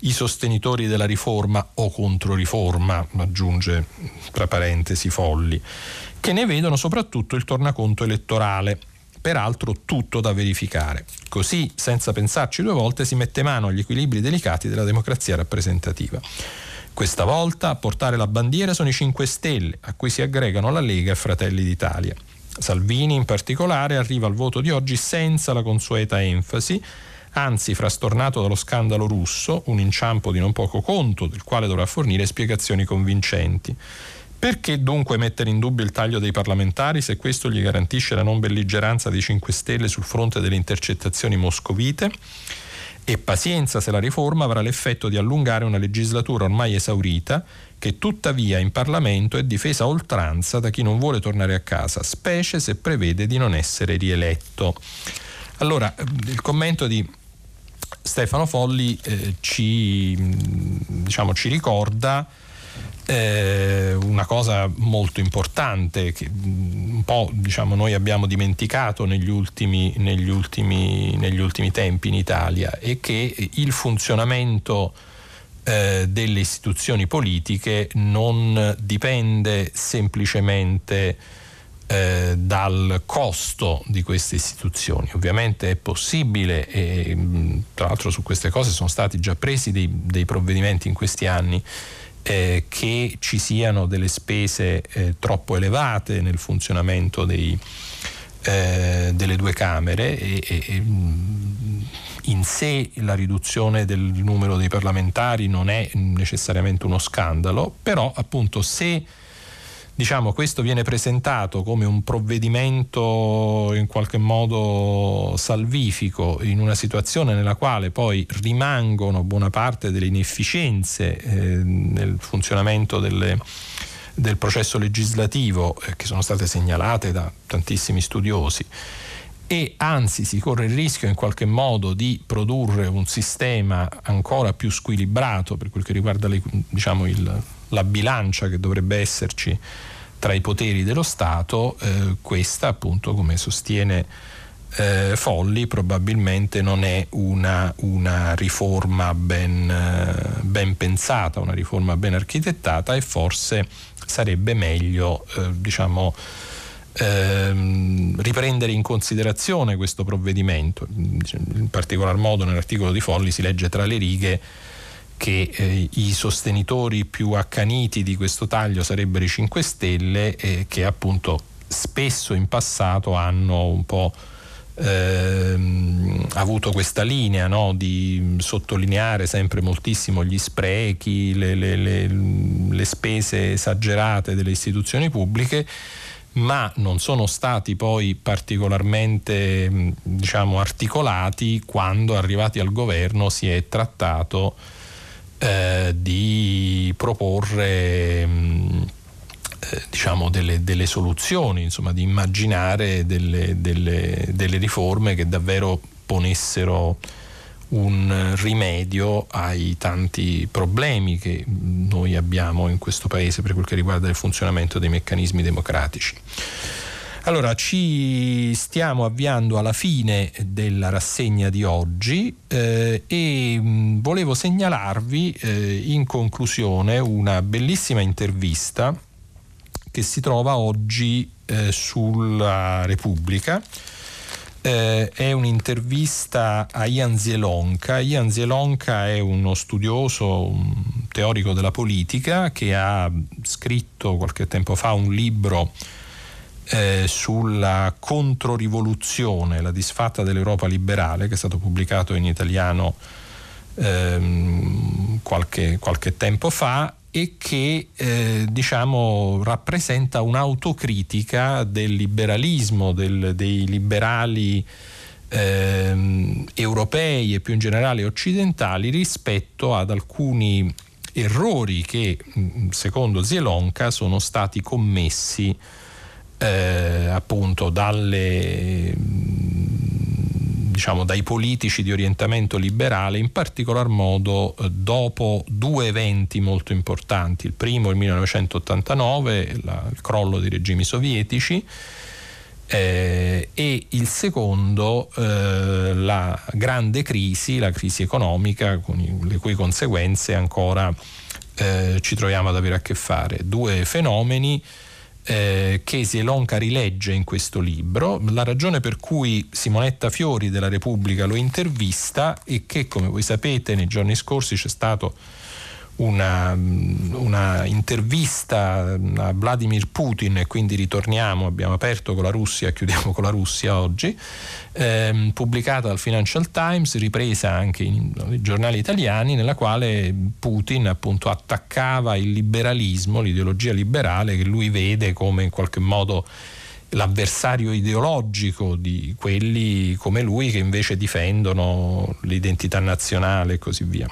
i sostenitori della riforma o controriforma, aggiunge tra parentesi folli, che ne vedono soprattutto il tornaconto elettorale, peraltro tutto da verificare. Così, senza pensarci due volte, si mette mano agli equilibri delicati della democrazia rappresentativa. Questa volta a portare la bandiera sono i 5 Stelle, a cui si aggregano la Lega e Fratelli d'Italia. Salvini in particolare arriva al voto di oggi senza la consueta enfasi, anzi frastornato dallo scandalo russo, un inciampo di non poco conto del quale dovrà fornire spiegazioni convincenti. Perché dunque mettere in dubbio il taglio dei parlamentari se questo gli garantisce la non belligeranza dei 5 Stelle sul fronte delle intercettazioni moscovite? E pazienza se la riforma avrà l'effetto di allungare una legislatura ormai esaurita che tuttavia in Parlamento è difesa a oltranza da chi non vuole tornare a casa, specie se prevede di non essere rieletto. Allora, il commento di Stefano Folli eh, ci, diciamo, ci ricorda eh, una cosa molto importante che un po' diciamo, noi abbiamo dimenticato negli ultimi, negli, ultimi, negli ultimi, tempi in Italia e che il funzionamento eh, delle istituzioni politiche non dipende semplicemente eh, dal costo di queste istituzioni. Ovviamente è possibile e tra l'altro su queste cose sono stati già presi dei, dei provvedimenti in questi anni eh, che ci siano delle spese eh, troppo elevate nel funzionamento dei, eh, delle due Camere e, e, in sé la riduzione del numero dei parlamentari non è necessariamente uno scandalo, però appunto se diciamo, questo viene presentato come un provvedimento in qualche modo salvifico in una situazione nella quale poi rimangono buona parte delle inefficienze eh, nel funzionamento delle, del processo legislativo eh, che sono state segnalate da tantissimi studiosi. E anzi si corre il rischio in qualche modo di produrre un sistema ancora più squilibrato per quel che riguarda le, diciamo, il, la bilancia che dovrebbe esserci tra i poteri dello Stato, eh, questa appunto come sostiene eh, Folli probabilmente non è una, una riforma ben, eh, ben, pensata, una riforma ben architettata e forse sarebbe meglio eh, diciamo, ehm, riprendere in considerazione questo provvedimento. In particolar modo nell'articolo di Folli si legge tra le righe che eh, i sostenitori più accaniti di questo taglio sarebbero i 5 Stelle eh, che appunto spesso in passato hanno un po' ehm, avuto questa linea no? di sottolineare sempre moltissimo gli sprechi, le, le, le, le spese esagerate delle istituzioni pubbliche ma non sono stati poi particolarmente diciamo, articolati quando arrivati al governo si è trattato eh, di proporre mh, eh, diciamo delle, delle, soluzioni, insomma, di immaginare delle, delle, delle riforme che davvero ponessero un rimedio ai tanti problemi che noi abbiamo in questo paese per quel che riguarda il funzionamento dei meccanismi democratici. Allora, ci stiamo avviando alla fine della rassegna di oggi eh, e mh, mm, volevo segnalarvi eh, in conclusione una bellissima intervista che si trova oggi eh, sulla Repubblica. Eh, è un'intervista a Ian Zielonka. Ian Zielonka è uno studioso, un teorico della politica che ha scritto qualche tempo fa un libro eh, sulla controrivoluzione, la disfatta dell'Europa liberale, che è stato pubblicato in italiano ehm, qualche, qualche tempo fa e che eh, diciamo, rappresenta un'autocritica del liberalismo, del, dei liberali ehm, europei e più in generale occidentali rispetto ad alcuni errori che mm, secondo Zielonka sono stati commessi eh, appunto dalle, mm, diciamo, dai politici di orientamento liberale, in particolar modo eh, dopo due eventi molto importanti. Il primo, il 1989, la, il crollo dei regimi sovietici, eh, e il secondo eh, la grande crisi, la crisi economica con le cui conseguenze ancora eh, ci troviamo ad avere a che fare. Due fenomeni eh, che Zielonka rilegge in questo libro, la ragione per cui Simonetta Fiori della Repubblica lo intervista e che come voi sapete nei giorni scorsi c'è stato una, una, intervista a Vladimir Putin e quindi ritorniamo, abbiamo aperto con la Russia, chiudiamo con la Russia oggi, ehm, pubblicata dal Financial Times, ripresa anche nei giornali italiani, nella quale Putin appunto attaccava il liberalismo, l'ideologia liberale che lui vede come in qualche modo l'avversario ideologico di quelli come lui che invece difendono l'identità nazionale e così via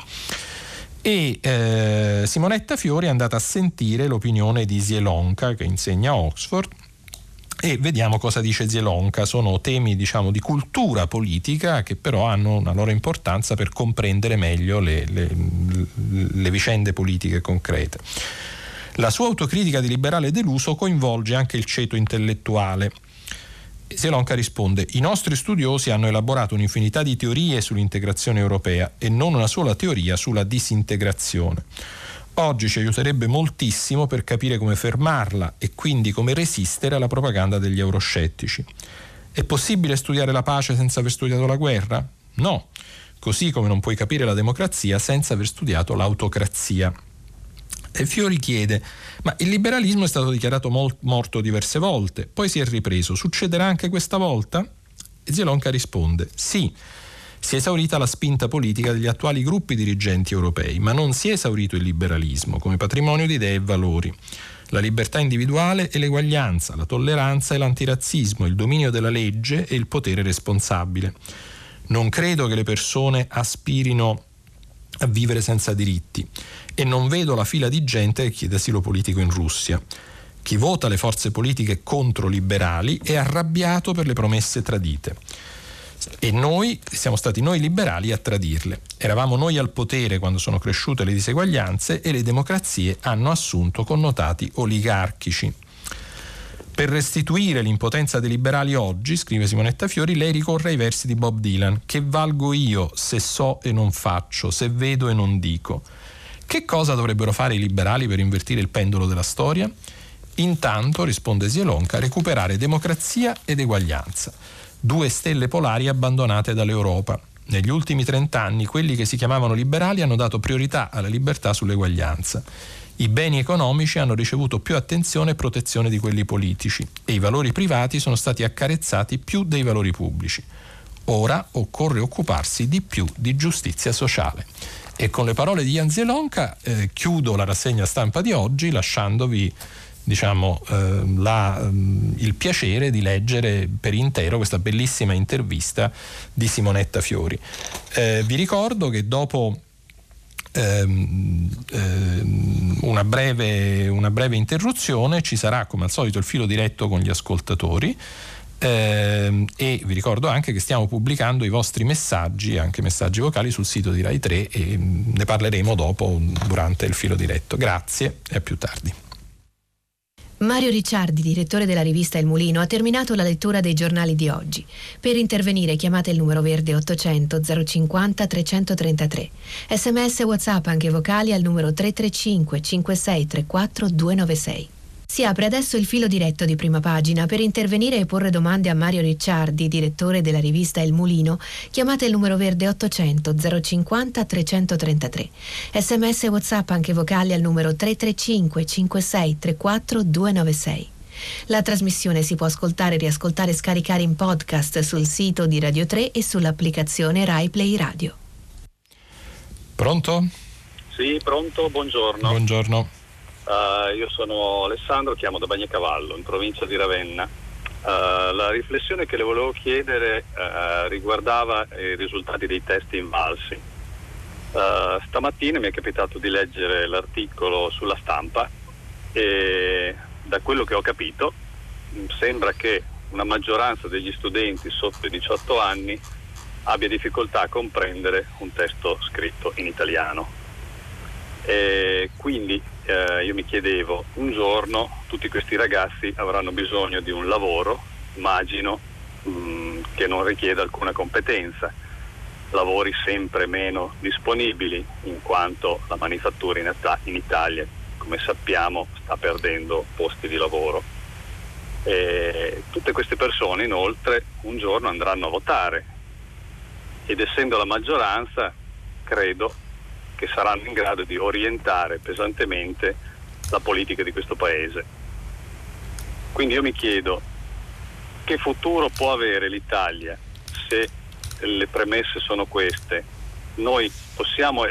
e eh, Simonetta Fiori è andata a sentire l'opinione di Zielonka che insegna a Oxford e vediamo cosa dice Zielonka. Sono temi diciamo, di cultura politica che però hanno una loro importanza per comprendere meglio le, le, le vicende politiche concrete. La sua autocritica di liberale deluso coinvolge anche il ceto intellettuale Zelonka risponde: I nostri studiosi hanno elaborato un'infinità di teorie sull'integrazione europea e non una sola teoria sulla disintegrazione. Oggi ci aiuterebbe moltissimo per capire come fermarla e quindi come resistere alla propaganda degli euroscettici. È possibile studiare la pace senza aver studiato la guerra? No, così come non puoi capire la democrazia senza aver studiato l'autocrazia. E Fiori chiede, ma il liberalismo è stato dichiarato mol- morto diverse volte, poi si è ripreso, succederà anche questa volta? E Zelonka risponde, sì, si è esaurita la spinta politica degli attuali gruppi dirigenti europei, ma non si è esaurito il liberalismo come patrimonio di idee e valori. La libertà individuale e l'eguaglianza, la tolleranza e l'antirazzismo, il dominio della legge e il potere responsabile. Non credo che le persone aspirino a vivere senza diritti e non vedo la fila di gente che chiede asilo politico in Russia. Chi vota le forze politiche contro liberali è arrabbiato per le promesse tradite. E noi siamo stati noi liberali a tradirle. Eravamo noi al potere quando sono cresciute le diseguaglianze e le democrazie hanno assunto connotati oligarchici. Per restituire l'impotenza dei liberali oggi, scrive Simonetta Fiori, lei ricorre ai versi di Bob Dylan, che valgo io se so e non faccio, se vedo e non dico. Che cosa dovrebbero fare i liberali per invertire il pendolo della storia? Intanto, risponde Zielonka, recuperare democrazia ed eguaglianza, due stelle polari abbandonate dall'Europa. Negli ultimi trent'anni quelli che si chiamavano liberali hanno dato priorità alla libertà sull'eguaglianza i beni economici hanno ricevuto più attenzione e protezione di quelli politici e i valori privati sono stati accarezzati più dei valori pubblici. Ora occorre occuparsi di più di giustizia sociale. E con le parole di Jan Zelonka eh, chiudo la rassegna stampa di oggi lasciandovi diciamo, eh, la, mm, il piacere di leggere per intero questa bellissima intervista di Simonetta Fiori. Eh, vi ricordo che dopo ehm, ehm, una, breve, una breve interruzione, ci sarà come al solito il filo diretto con gli ascoltatori. Eh, e vi ricordo anche che stiamo pubblicando i vostri messaggi, anche messaggi vocali, sul sito di Rai 3 e ne parleremo dopo durante il filo diretto. Grazie e a più tardi. Mario Ricciardi, direttore della rivista Il Mulino, ha terminato la lettura dei giornali di oggi. Per intervenire chiamate il numero verde 800 050 333. Sms WhatsApp anche vocali al numero 335 5634 296. Si apre adesso il filo diretto di prima pagina. Per intervenire e porre domande a Mario Ricciardi, direttore della rivista Il Mulino, chiamate il numero verde 800 050 333. Sms e WhatsApp anche vocali al numero 335 56 34 296. La trasmissione si può ascoltare, riascoltare e scaricare in podcast sul sito di Radio 3 e sull'applicazione Rai Play Radio. Pronto? Sì, pronto, buongiorno. Buongiorno. Uh, io sono Alessandro, chiamo da Bagnacavallo, in provincia di Ravenna. Uh, la riflessione che le volevo chiedere uh, riguardava i risultati dei test invalsi. stamattina mi è capitato di leggere l'articolo sulla stampa e da quello che ho capito sembra che una maggioranza degli studenti sotto i 18 anni abbia difficoltà a comprendere un testo scritto in italiano. E quindi eh, io mi chiedevo, un giorno tutti questi ragazzi avranno bisogno di un lavoro, immagino, mh, mm, che non richieda alcuna competenza, lavori sempre meno disponibili in quanto la manifattura in, in Italia, come sappiamo, sta perdendo posti di lavoro. E tutte queste persone inoltre un giorno andranno a votare ed essendo la maggioranza credo che saranno in grado di orientare pesantemente la politica di questo Paese. Quindi io mi chiedo che futuro può avere l'Italia se le premesse sono queste. Noi possiamo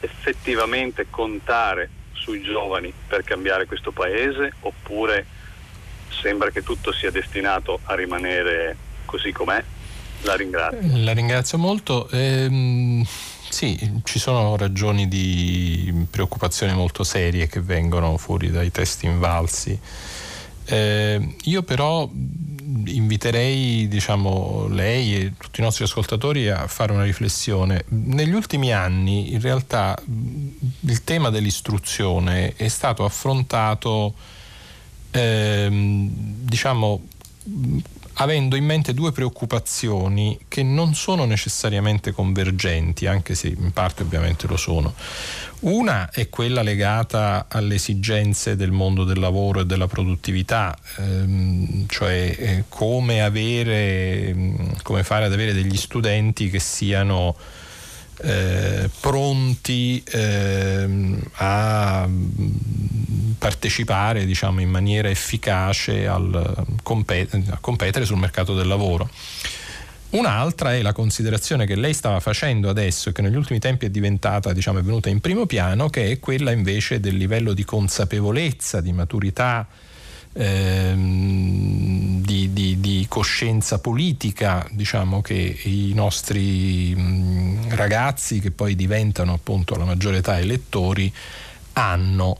effettivamente contare sui giovani per cambiare questo Paese oppure sembra che tutto sia destinato a rimanere così com'è? La ringrazio. La ringrazio molto. Ehm, sì, ci sono ragioni di preoccupazione molto serie che vengono fuori dai testi invalsi. Eh, io però inviterei diciamo, lei e tutti i nostri ascoltatori a fare una riflessione. Negli ultimi anni in realtà il tema dell'istruzione è stato affrontato ehm, diciamo avendo in mente due preoccupazioni che non sono necessariamente convergenti, anche se in parte ovviamente lo sono. Una è quella legata alle esigenze del mondo del lavoro e della produttività, ehm, cioè eh, come, avere, come fare ad avere degli studenti che siano eh, pronti eh, a partecipare diciamo, in maniera efficace al, a competere sul mercato del lavoro. Un'altra è la considerazione che lei stava facendo adesso e che negli ultimi tempi è diventata, diciamo, è venuta in primo piano, che è quella invece del livello di consapevolezza, di maturità ehm, di, di, di, coscienza politica diciamo, che i nostri mh, ragazzi che poi diventano appunto la maggiore età elettori hanno.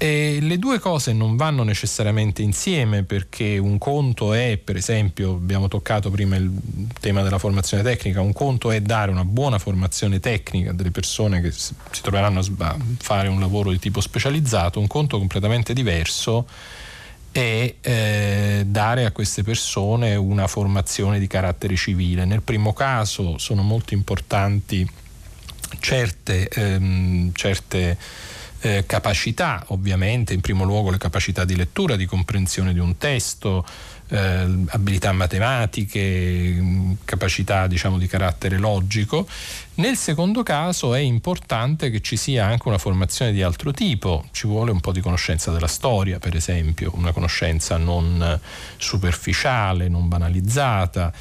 E le due cose non vanno necessariamente insieme perché un conto è, per esempio, abbiamo toccato prima il tema della formazione tecnica, un conto è dare una buona formazione tecnica a delle persone che si troveranno a fare un lavoro di tipo specializzato, un conto completamente diverso è eh, dare a queste persone una formazione di carattere civile. Nel primo caso sono molto importanti certe, ehm, certe eh, capacità, ovviamente, in primo luogo le capacità di lettura, di comprensione di un testo, eh, abilità matematiche, capacità diciamo, di carattere logico. Nel secondo caso è importante che ci sia anche una formazione di altro tipo, ci vuole un po' di conoscenza della storia, per esempio, una conoscenza non superficiale, non banalizzata.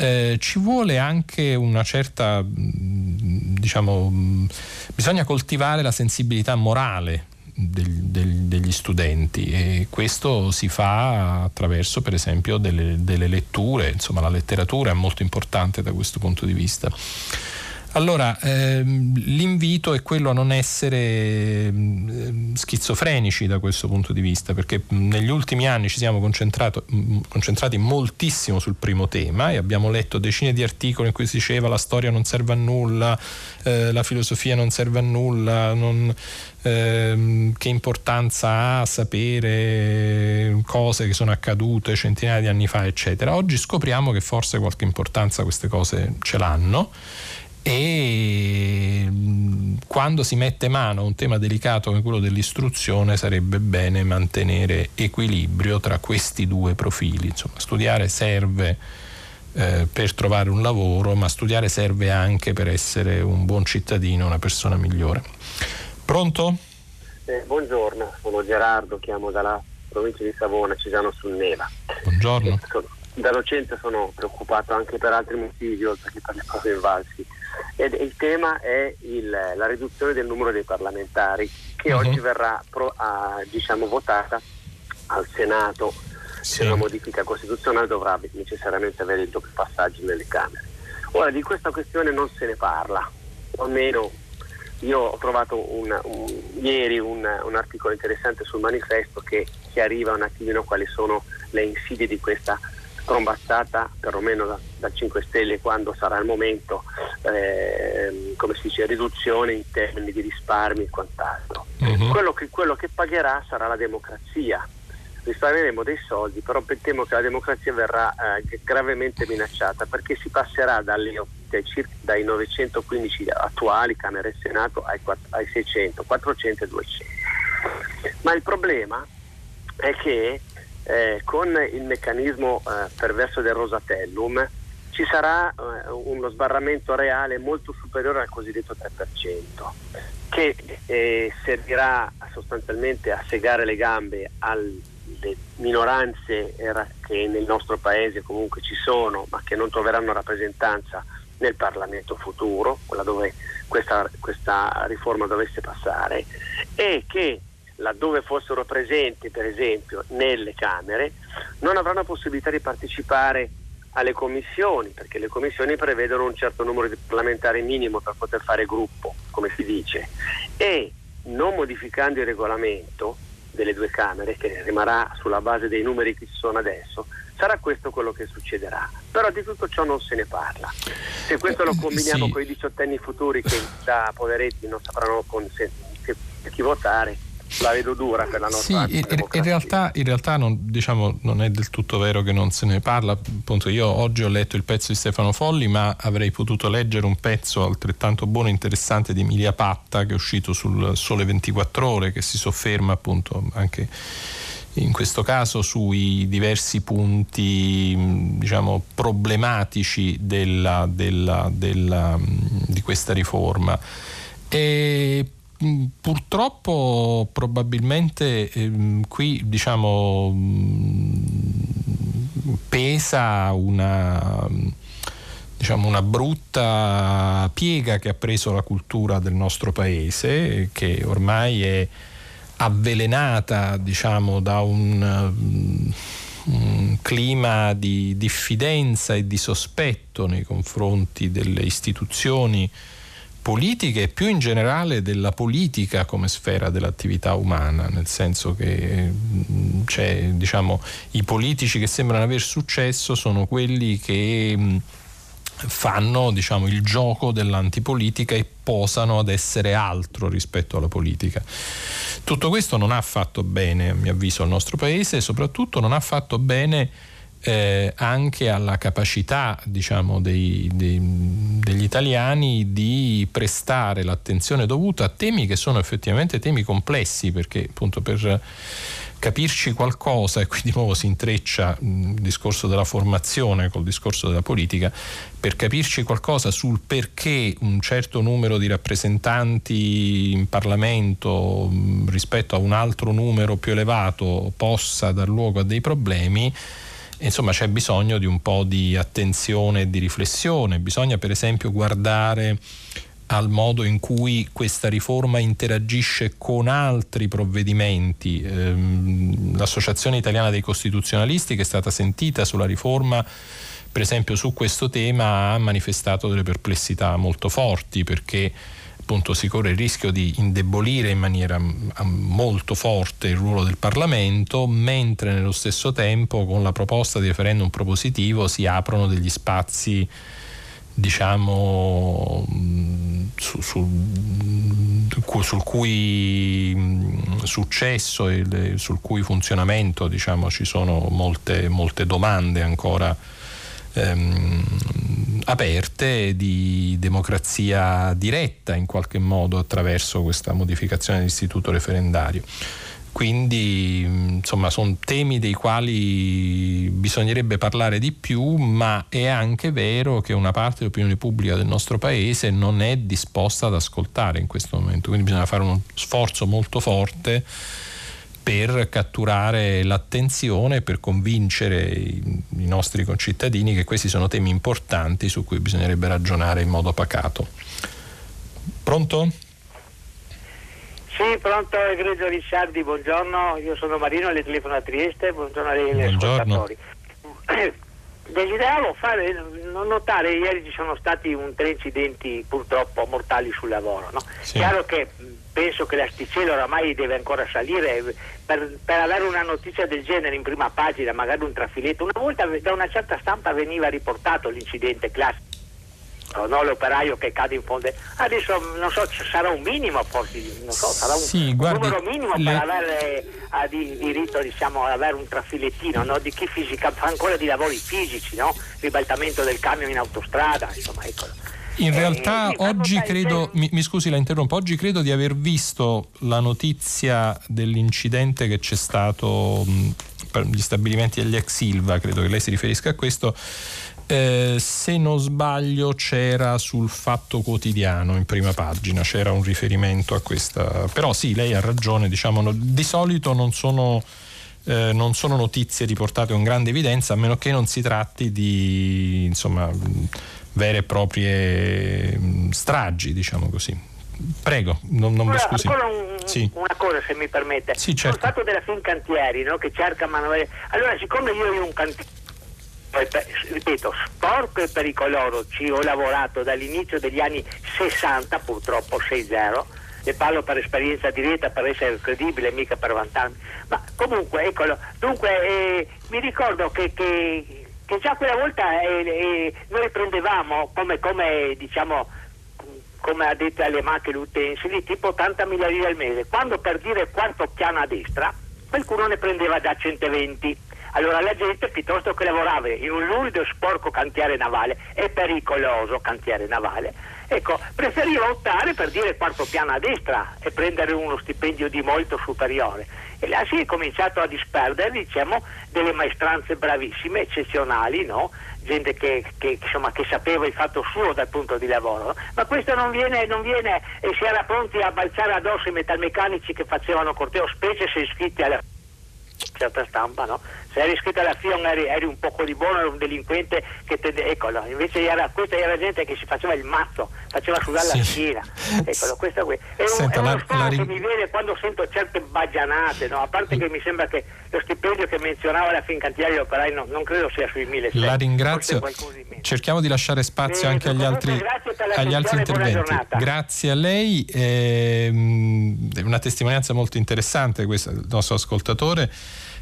Eh, ci vuole anche una certa, diciamo, bisogna coltivare la sensibilità morale degli studenti e questo si fa attraverso per esempio delle, delle letture, insomma la letteratura è molto importante da questo punto di vista. Allora, ehm, l'invito è quello a non essere ehm, schizofrenici da questo punto di vista, perché negli ultimi anni ci siamo concentrati moltissimo sul primo tema e abbiamo letto decine di articoli in cui si diceva la storia non serve a nulla, eh, la filosofia non serve a nulla, non, ehm, che importanza ha sapere cose che sono accadute centinaia di anni fa, eccetera. Oggi scopriamo che forse qualche importanza queste cose ce l'hanno e mm, quando si mette mano a un tema delicato come quello dell'istruzione sarebbe bene mantenere equilibrio tra questi due profili. Insomma, studiare serve eh, per trovare un lavoro, ma studiare serve anche per essere un buon cittadino, una persona migliore. Pronto? Eh, buongiorno, sono Gerardo, chiamo dalla provincia di Savona, Cesano sul Neva. Buongiorno. Sono, da docente sono preoccupato anche per altri motivi oltre che per le cose invalsi ed il tema è il, la riduzione del numero dei parlamentari che uh-huh. oggi verrà pro, a, diciamo, votata al Senato. Sì. Se una modifica costituzionale dovrà necessariamente avere il doppio passaggio nelle Camere. Ora di questa questione non se ne parla, o almeno io ho trovato un, un, ieri un, un, articolo interessante sul manifesto che chiariva un attimino quali sono le insidie di questa trombazzata, perlomeno da, da 5 Stelle, quando sarà il momento, eh, come si dice, riduzione in termini di risparmi e quant'altro. Uh-huh. Quello, che, quello che pagherà sarà la democrazia. Risparmieremo dei soldi, però temo che la democrazia verrà eh, gravemente minacciata perché si passerà dalle, dai 915 attuali Camere e Senato ai, ai 600, 400 e 200. Ma il problema è che eh, con il meccanismo eh, perverso del Rosatellum ci sarà eh, uno sbarramento reale molto superiore al cosiddetto 3%, che eh, servirà sostanzialmente a segare le gambe alle minoranze che nel nostro paese comunque ci sono, ma che non troveranno rappresentanza nel Parlamento futuro, quella dove questa, questa riforma dovesse passare, e che laddove fossero presenti per esempio nelle Camere, non avranno possibilità di partecipare alle commissioni, perché le commissioni prevedono un certo numero di parlamentari minimo per poter fare gruppo, come si dice, e non modificando il regolamento delle due Camere, che rimarrà sulla base dei numeri che ci sono adesso, sarà questo quello che succederà. Però di tutto ciò non se ne parla. Se questo lo eh, combiniamo sì. con i diciottenni futuri che da poveretti non sapranno con se, che, chi votare, la vedo dura per la nostra sì, in, realtà, in realtà non, diciamo, non, è del tutto vero che non se ne parla. Appunto, io oggi ho letto il pezzo di Stefano Folli, ma avrei potuto leggere un pezzo altrettanto buono e interessante di Emilia Patta che è uscito sul Sole 24 Ore, che si sofferma appunto anche in questo caso sui diversi punti diciamo, problematici della, della, della, di questa riforma. E purtroppo probabilmente ehm, qui diciamo mm, pesa una, diciamo, una brutta piega che ha preso la cultura del nostro paese che ormai è avvelenata diciamo, da un, mm, un clima di diffidenza e di sospetto nei confronti delle istituzioni politiche e più in generale della politica come sfera dell'attività umana, nel senso che c'è, diciamo, i politici che sembrano aver successo sono quelli che mm, fanno diciamo, il gioco dell'antipolitica e posano ad essere altro rispetto alla politica. Tutto questo non ha fatto bene, a mio avviso, al nostro paese e soprattutto non ha fatto bene eh, anche alla capacità diciamo, dei, dei, degli italiani di prestare l'attenzione dovuta a temi che sono effettivamente temi complessi perché appunto per capirci qualcosa e qui di nuovo si intreccia il discorso della formazione col discorso della politica per capirci qualcosa sul perché un certo numero di rappresentanti in Parlamento rispetto a un altro numero più elevato possa dar luogo a dei problemi insomma c'è bisogno di un po' di attenzione e di riflessione, bisogna per esempio guardare al modo in cui questa riforma interagisce con altri provvedimenti. Ehm, L'Associazione Italiana dei Costituzionalisti che è stata sentita sulla riforma per esempio su questo tema ha manifestato delle perplessità molto forti perché appunto si corre il rischio di indebolire in maniera mm, molto forte il ruolo del Parlamento, mentre nello stesso tempo con la proposta di referendum propositivo si aprono degli spazi diciamo mm, su, su, mm, sul cui successo e sul cui funzionamento diciamo, ci sono molte, molte domande ancora ehm, aperte di democrazia diretta in qualche modo attraverso questa modificazione dell'istituto referendario. Quindi insomma sono temi dei quali bisognerebbe parlare di più, ma è anche vero che una parte dell'opinione pubblica del nostro paese non è disposta ad ascoltare in questo momento, quindi bisogna fare uno sforzo molto forte per catturare l'attenzione, per convincere i, i nostri concittadini che questi sono temi importanti su cui bisognerebbe ragionare in modo pacato. Pronto? Sì, pronto, egregio Ricciardi, buongiorno, io sono Marino, le telefono a Trieste, buongiorno a lei ascoltatori. (clears throat) Desideravo fare, notare, ieri ci sono stati un tre incidenti purtroppo mortali sul lavoro, no? sì. Chiaro che penso che l'asticella oramai deve ancora salire per, per, avere una notizia del genere in prima pagina, magari un trafiletto. Una volta da una certa stampa veniva riportato l'incidente classico no? l'operaio che cade in fondo. Adesso non so, sarà un minimo forse, non so, sarà un, sì, guardi, numero minimo le... per avere a, di, diritto diciamo, ad avere un trafilettino no? di chi fisica, fa ancora di lavori fisici, no? ribaltamento del camion in autostrada, insomma, eccolo. In realtà eh, oggi credo, mi, mi, scusi la interrompo, oggi credo di aver visto la notizia dell'incidente che c'è stato mh, per gli stabilimenti degli ex Silva, credo che lei si riferisca a questo, eh, se non sbaglio c'era sul Fatto Quotidiano in prima pagina, c'era un riferimento a questa, però sì, lei ha ragione, diciamo, no, di solito non sono, eh, non sono notizie riportate con grande evidenza, a meno che non si tratti di insomma, vere e proprie stragi, diciamo così. Prego, non, non mi scusi. Ancora un, sì. una cosa se mi permette. Sì, certo. Il fatto della Fincantieri no? che cerca manovre. Allora, siccome io ho un cantiere ripeto, sporco e pericoloso, ci ho lavorato dall'inizio degli anni 60, purtroppo 6-0, ne parlo per esperienza diretta, per essere credibile, mica per vantarmi, ma comunque, eccolo, dunque eh, mi ricordo che, che, che, già quella volta eh, eh, noi prendevamo come, come diciamo, come ha detto alle macchine utensili, tipo 80 mila lire al mese, quando per dire quarto piano a destra, qualcuno ne prendeva già 120 allora la gente piuttosto che lavorava in un lurido sporco cantiere navale e pericoloso cantiere navale, ecco, preferiva optare per dire quarto piano a destra e prendere uno stipendio di molto superiore. E là si è cominciato a disperdere diciamo, delle maestranze bravissime, eccezionali, no? gente che, che, insomma, che, sapeva il fatto suo dal punto di lavoro, ma questo non viene, non viene e si era pronti a balzare addosso i metalmeccanici che facevano corteo, specie se iscritti alla certa stampa, no? Se eri iscritto alla FION eri, eri, un poco di buono, eri un delinquente che te, eccolo, invece era, questa era gente che si faceva il mazzo, faceva sudare sì. la schiena. Eccolo, questo qui. È, Senta, un, è uno la, la... che mi viene quando sento certe baggianate, no? A parte che mi sembra che lo stipendio che menzionava la Fincantieri degli operai no, non credo sia sui 1000 La ringrazio. Cerchiamo di lasciare spazio eh, anche agli altri, agli altri interventi. Grazie a lei. Eh, una testimonianza molto interessante questa del nostro ascoltatore.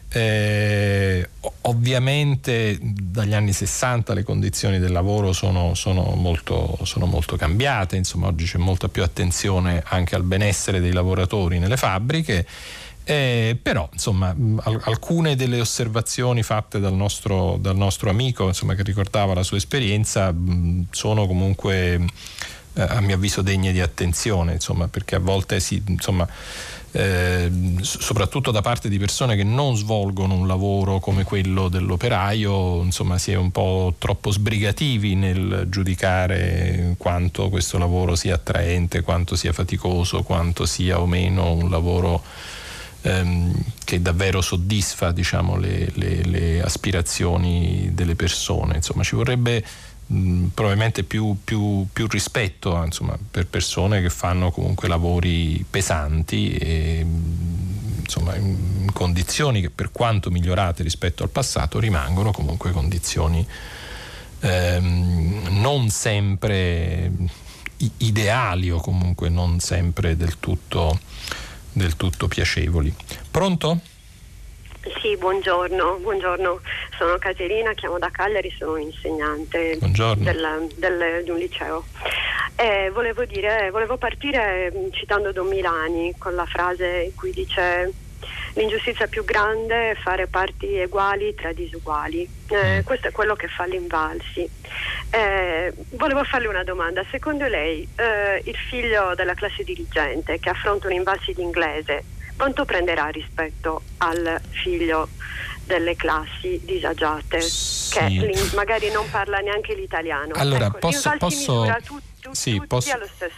Eh, ovviamente dagli anni 60 le condizioni del lavoro sono, sono, molto, sono, molto, cambiate, insomma oggi c'è molta più attenzione anche al benessere dei lavoratori nelle fabbriche, eh, però insomma al- alcune delle osservazioni fatte dal nostro, dal nostro amico insomma, che ricordava la sua esperienza mh, sono comunque eh, a mio avviso degne di attenzione, insomma, perché a volte si... Insomma, eh, soprattutto da parte di persone che non svolgono un lavoro come quello dell'operaio, insomma si è un po' troppo sbrigativi nel giudicare quanto questo lavoro sia attraente, quanto sia faticoso, quanto sia o meno un lavoro ehm, che davvero soddisfa diciamo, le, le, le aspirazioni delle persone. Insomma ci vorrebbe mh, probabilmente più, più, più rispetto insomma, per persone che fanno comunque lavori pesanti e insomma, in condizioni che per quanto migliorate rispetto al passato rimangono comunque condizioni ehm, non sempre ideali o comunque non sempre del tutto, del tutto piacevoli. Pronto? Sì, buongiorno, buongiorno, sono Caterina, chiamo da Cagliari, sono un'insegnante del, del, di un liceo. Eh, volevo, dire, volevo partire mm, citando Don Milani con la frase in cui dice l'ingiustizia più grande è fare parti uguali tra disuguali. Eh, mm. questo è quello che fa l'Invalsi. Eh, volevo farle una domanda. Secondo lei eh, il figlio della classe dirigente che affronta un Invalsi di inglese quanto prenderà rispetto al figlio delle classi disagiate sì. che magari non parla neanche l'italiano. Allora, ecco, posso, posso, tu, sì, posso,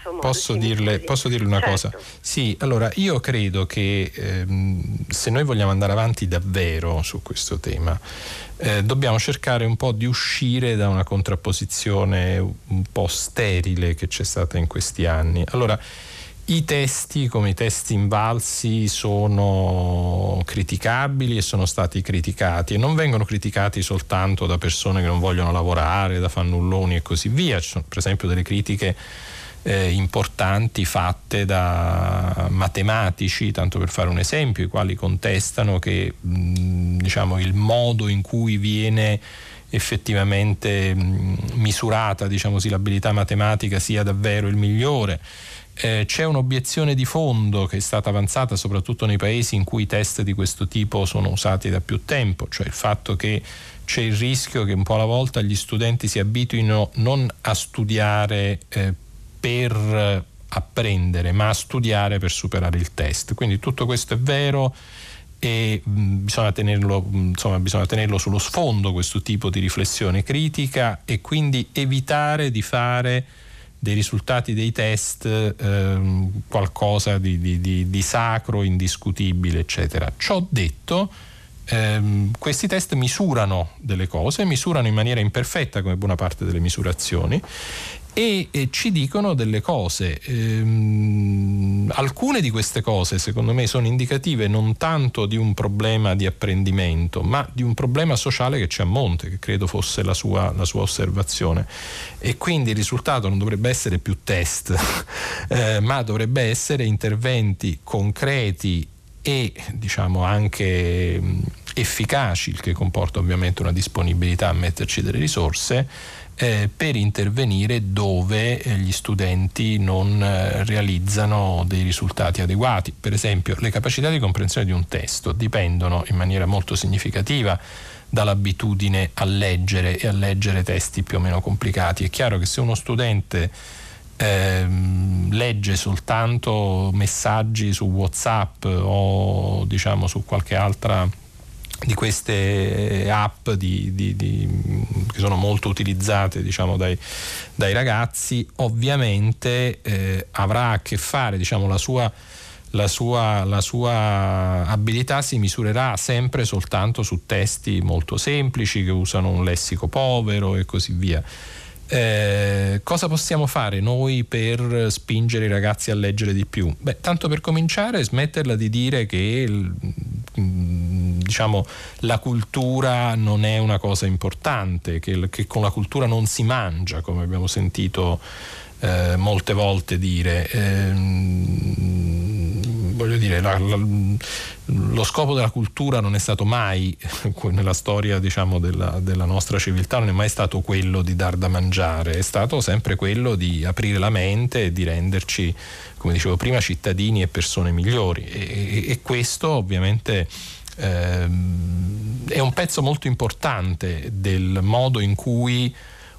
modo. Posso, dirle, posso dirle, una certo. cosa? Sì, allora io credo che ehm, se noi vogliamo andare avanti davvero su questo tema, eh, dobbiamo cercare un po' di uscire da una contrapposizione un po' sterile che c'è stata in questi anni. Allora, i testi, come i testi invalsi, sono criticabili e sono stati criticati e non vengono criticati soltanto da persone che non vogliono lavorare, da fannulloni e così via. Ci sono per esempio delle critiche eh, importanti fatte da matematici, tanto per fare un esempio, i quali contestano che mh, diciamo, il modo in cui viene effettivamente mh, misurata diciamo, l'abilità matematica sia davvero il migliore. Eh, c'è un'obiezione di fondo che è stata avanzata soprattutto nei paesi in cui i test di questo tipo sono usati da più tempo, cioè il fatto che c'è il rischio che un po' alla volta gli studenti si abituino non a studiare eh, per apprendere, ma a studiare per superare il test. Quindi tutto questo è vero e mh, bisogna, tenerlo, mh, insomma, bisogna tenerlo sullo sfondo questo tipo di riflessione critica e quindi evitare di fare dei risultati dei test ehm, qualcosa di, di, di, di, sacro, indiscutibile, eccetera. Ciò detto, ehm, questi test misurano delle cose, misurano in maniera imperfetta come buona parte delle misurazioni e, e ci dicono delle cose. Ehm, alcune di queste cose secondo me sono indicative non tanto di un problema di apprendimento, ma di un problema sociale che c'è a monte, che credo fosse la sua, la sua osservazione. E quindi il risultato non dovrebbe essere più test, (laughs) eh, ma dovrebbe essere interventi concreti e diciamo anche efficaci, il che comporta ovviamente una disponibilità a metterci delle risorse eh, per intervenire dove eh, gli studenti non eh, realizzano dei risultati adeguati. Per esempio, le capacità di comprensione di un testo dipendono in maniera molto significativa dall'abitudine a leggere e a leggere testi più o meno complicati. È chiaro che se uno studente ehm, legge soltanto messaggi su WhatsApp o diciamo su qualche altra di queste app di, di, di, che sono molto utilizzate diciamo, dai, dai, ragazzi, ovviamente eh, avrà a che fare diciamo, la, sua, la, sua, la sua abilità si misurerà sempre soltanto su testi molto semplici che usano un lessico povero e così via. Eh, cosa possiamo fare noi per spingere i ragazzi a leggere di più? Beh, tanto per cominciare, smetterla di dire che mm, diciamo, la cultura non è una cosa importante, che, che, con la cultura non si mangia, come abbiamo sentito eh, molte volte dire. Eh, voglio dire, la, la, lo scopo della cultura non è stato mai, (laughs) nella storia diciamo, della, della, nostra civiltà, non è mai stato quello di dar da mangiare, è stato sempre quello di aprire la mente e di renderci, come dicevo prima, cittadini e persone migliori. E, e, questo ovviamente ehm, è un pezzo molto importante del modo in cui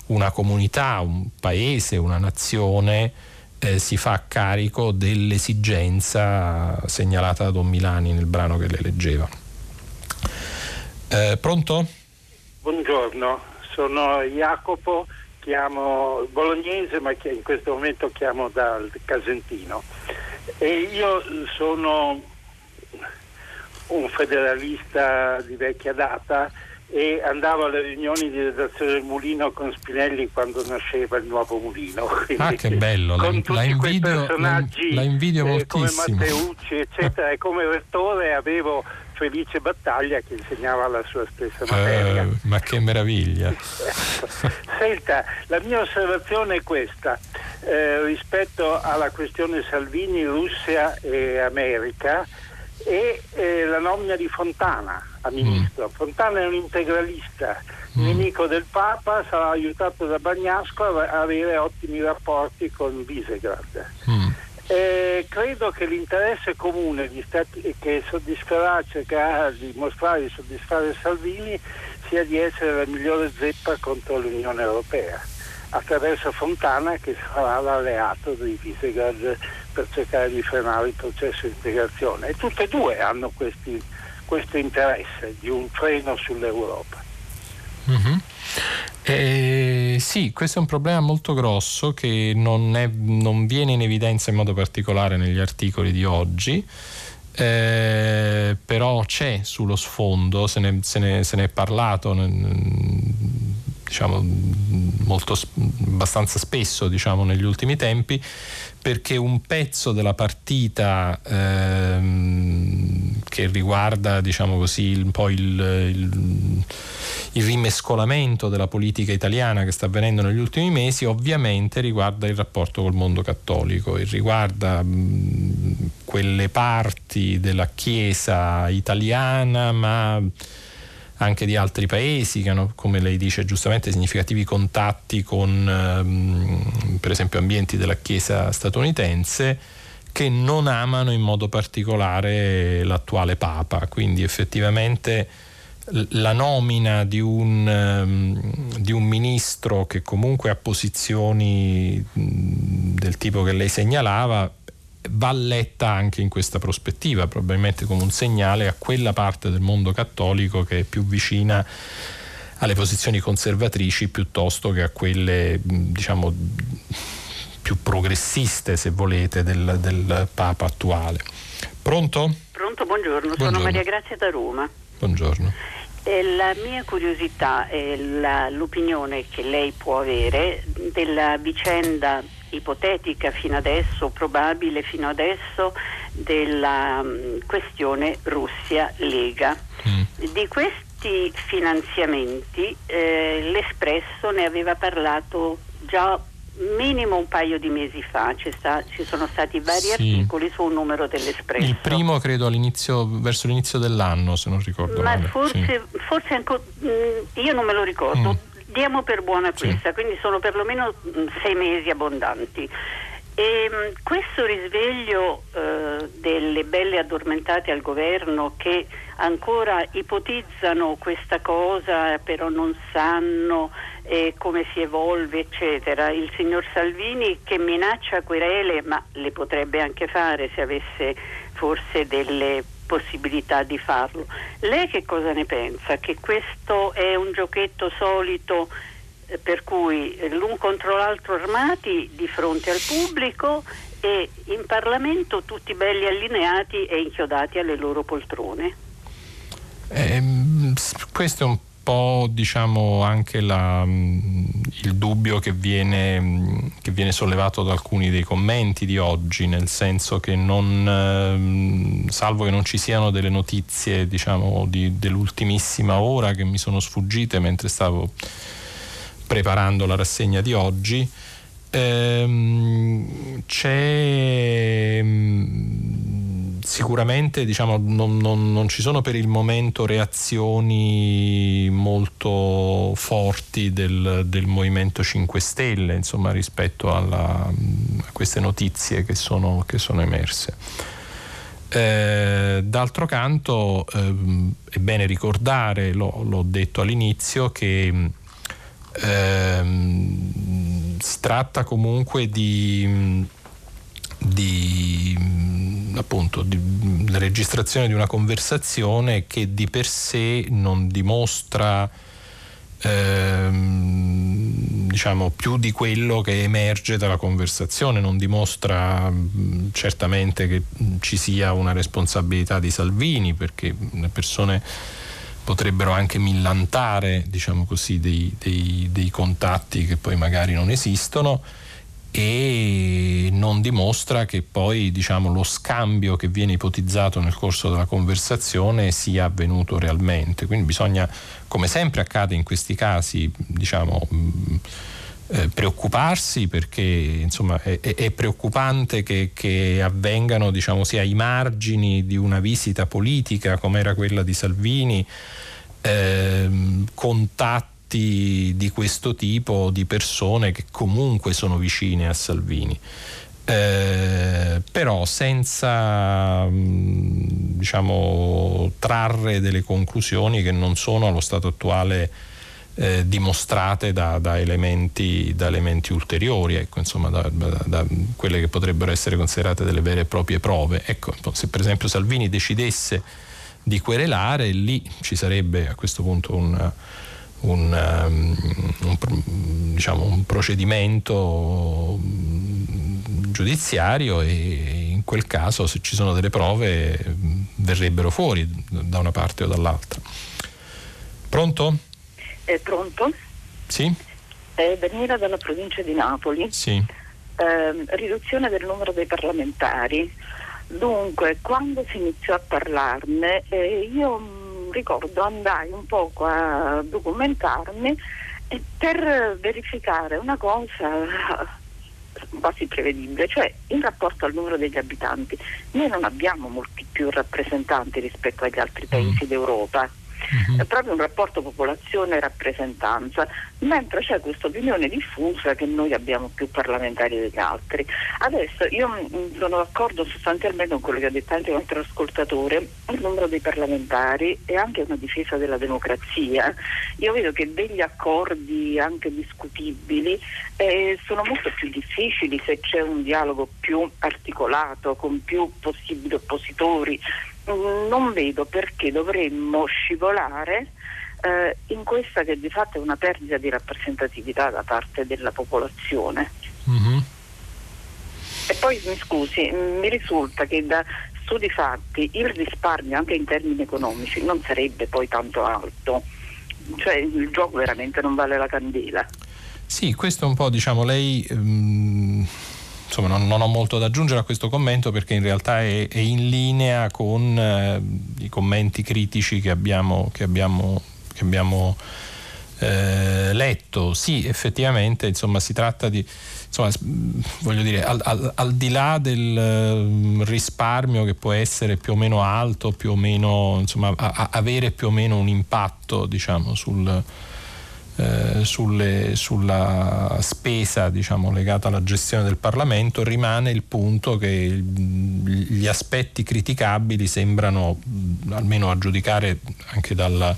una comunità, un paese, una nazione eh, si fa carico dell'esigenza segnalata da Don Milani nel brano che le leggeva. Eh, pronto? Buongiorno, sono Jacopo, chiamo bolognese ma in questo momento chiamo dal Casentino e io sono un federalista di vecchia data e andavo alle riunioni di redazione del Mulino con Spinelli quando nasceva il nuovo Mulino. Quindi, ah, che bello! Con la, tutti la invidio, personaggi la, invidio eh, come. Matteucci, eccetera, e come rettore avevo Felice Battaglia che insegnava la sua stessa materia. Uh, ma che meraviglia! (laughs) Senta, la mia osservazione è questa. Eh, rispetto alla questione Salvini, Russia e America e eh, la nomina di Fontana a ministro. Mm. Fontana è un integralista, mm. nemico del Papa, sarà aiutato da Bagnasco a avere ottimi rapporti con Visegrad. Mm. Eh, credo che l'interesse comune stati, che soddisferà, cercherà di mostrare di soddisfare Salvini sia di essere la migliore zeppa contro l'Unione Europea attraverso Fontana che sarà l'alleato di Visegrad per cercare di frenare il processo di integrazione e tutte e due hanno questi, questo interesse di un freno sull'Europa. Mm-hmm. E sì, questo è un problema molto grosso che non, è, non viene in evidenza in modo particolare negli articoli di oggi. Eh, però c'è sullo sfondo, se ne, se ne, se ne è parlato diciamo, molto, abbastanza spesso diciamo, negli ultimi tempi, perché un pezzo della partita ehm, che riguarda diciamo così, un po' il, il, il, rimescolamento della politica italiana che sta avvenendo negli ultimi mesi ovviamente riguarda il rapporto col mondo cattolico e riguarda mh, quelle parti della Chiesa italiana ma anche di altri paesi che hanno, come lei dice giustamente, significativi contatti con ehm, per esempio ambienti della Chiesa statunitense che non amano in modo particolare l'attuale Papa. Quindi effettivamente la nomina di un, um, di un, ministro che comunque ha posizioni del tipo che lei segnalava va letta anche in questa prospettiva, probabilmente come un segnale a quella parte del mondo cattolico che è più vicina alle posizioni conservatrici piuttosto che a quelle diciamo più progressiste se volete del, del Papa attuale. Pronto? Pronto, buongiorno. buongiorno, sono Maria Grazia da Roma. Buongiorno. La mia curiosità e l'opinione che lei può avere della vicenda ipotetica fino adesso, probabile fino adesso, della um, questione Russia-Lega. Mm. Di questi finanziamenti eh, l'Espresso ne aveva parlato già minimo un paio di mesi fa sta, ci sono stati vari sì. articoli su un numero dell'Espresso. Il primo credo all'inizio, verso l'inizio dell'anno, se non ricordo Ma male. forse, sì. forse ancora, mm, io non me lo ricordo. Mm diamo per buona questa, sì. quindi sono perlomeno mm, sei mesi abbondanti. E mm, questo risveglio eh, delle belle addormentate al governo che ancora ipotizzano questa cosa, però non sanno eh, come si evolve, eccetera. Il signor Salvini che minaccia querele, ma le potrebbe anche fare se avesse forse delle possibilità di farlo. Lei che cosa ne pensa? Che questo è un giochetto solito eh, per cui l'un contro l'altro armati di fronte al pubblico e in Parlamento tutti belli allineati e inchiodati alle loro poltrone? Eh, questo è un po' diciamo anche la, mm, il dubbio che viene, mm, che viene, sollevato da alcuni dei commenti di oggi, nel senso che non, mm, salvo che non ci siano delle notizie diciamo, di, dell'ultimissima ora che mi sono sfuggite mentre stavo preparando la rassegna di oggi, ehm, c'è sicuramente diciamo, non, non, non, ci sono per il momento reazioni molto forti del, del Movimento 5 Stelle insomma, rispetto alla, a queste notizie che sono, che sono emerse. Eh, d'altro canto eh, è bene ricordare, l'ho, l'ho detto all'inizio, che eh, si tratta comunque di di appunto di, la registrazione di una conversazione che di per sé non dimostra ehm, diciamo più di quello che emerge dalla conversazione non dimostra mh, certamente che ci sia una responsabilità di Salvini perché le persone potrebbero anche millantare diciamo così dei, dei, dei contatti che poi magari non esistono e non dimostra che poi diciamo, lo scambio che viene ipotizzato nel corso della conversazione sia avvenuto realmente. Quindi bisogna, come sempre accade in questi casi, diciamo, mh, eh, preoccuparsi perché insomma, è, è preoccupante che, che avvengano diciamo, sia ai margini di una visita politica come era quella di Salvini, ehm, contatti atti di questo tipo di persone che comunque sono vicine a Salvini. Eh, però senza diciamo, trarre delle conclusioni che non sono allo stato attuale eh, dimostrate da, da, elementi, da, elementi, ulteriori, ecco, insomma, da, da, quelle che potrebbero essere considerate delle vere e proprie prove. Ecco, se per esempio Salvini decidesse di querelare, lì ci sarebbe a questo punto un un, um, un, diciamo, un procedimento mm, giudiziario e in quel caso se ci sono delle prove verrebbero fuori da una parte o dall'altra. Pronto? È pronto? Sì. È Daniela dalla provincia di Napoli. Sì. Eh, riduzione del numero dei parlamentari. Dunque, quando si iniziò a parlarne, eh, io mm, ricordo andai un poco a documentarmi per verificare una cosa quasi prevedibile, cioè in rapporto al numero degli abitanti. Noi non abbiamo molti più rappresentanti rispetto agli altri paesi mm. d'Europa uh-huh. è proprio un rapporto popolazione-rappresentanza, mentre c'è questa opinione diffusa che noi abbiamo più parlamentari degli altri. Adesso io mm, sono d'accordo sostanzialmente con quello che ha detto anche un altro ascoltatore, il numero dei parlamentari è anche una difesa della democrazia. Io vedo che degli accordi anche discutibili eh, sono molto più difficili se c'è un dialogo più articolato, con più possibili oppositori non vedo perché dovremmo scivolare eh, in questa che di fatto è una perdita di rappresentatività da parte della popolazione. Mm-hmm. E poi mi scusi, mi risulta che da studi fatti il risparmio anche in termini economici non sarebbe poi tanto alto, cioè il gioco veramente non vale la candela. Sì, questo è un po' diciamo lei... Um insomma, non, non, ho molto da aggiungere a questo commento perché in realtà è, è in linea con eh, i commenti critici che abbiamo, che abbiamo, che abbiamo eh, letto. Sì, effettivamente insomma, si tratta di, insomma, voglio dire, al, al, al di là del uh, risparmio che può essere più o meno alto, più o meno, insomma, a, a avere più o meno un impatto diciamo, sul eh, sulle, sulla spesa diciamo, legata alla gestione del Parlamento rimane il punto che gli aspetti criticabili sembrano, almeno a giudicare anche dalla,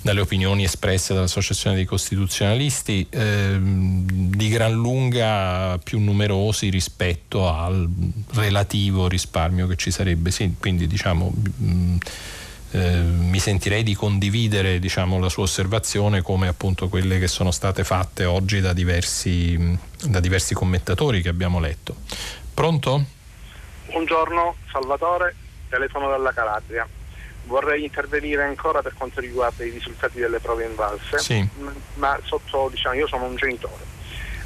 dalle opinioni espresse dall'Associazione dei Costituzionalisti, eh, di gran lunga più numerosi rispetto al relativo risparmio che ci sarebbe. Sì, quindi diciamo... Mh, eh, mi sentirei di condividere diciamo, la sua osservazione come appunto quelle che sono state fatte oggi da diversi, da diversi commentatori che abbiamo letto. Pronto? Buongiorno, Salvatore, telefono dalla Calabria. Vorrei intervenire ancora per quanto riguarda i risultati delle prove invalse, sì. ma sotto, diciamo, io sono un genitore.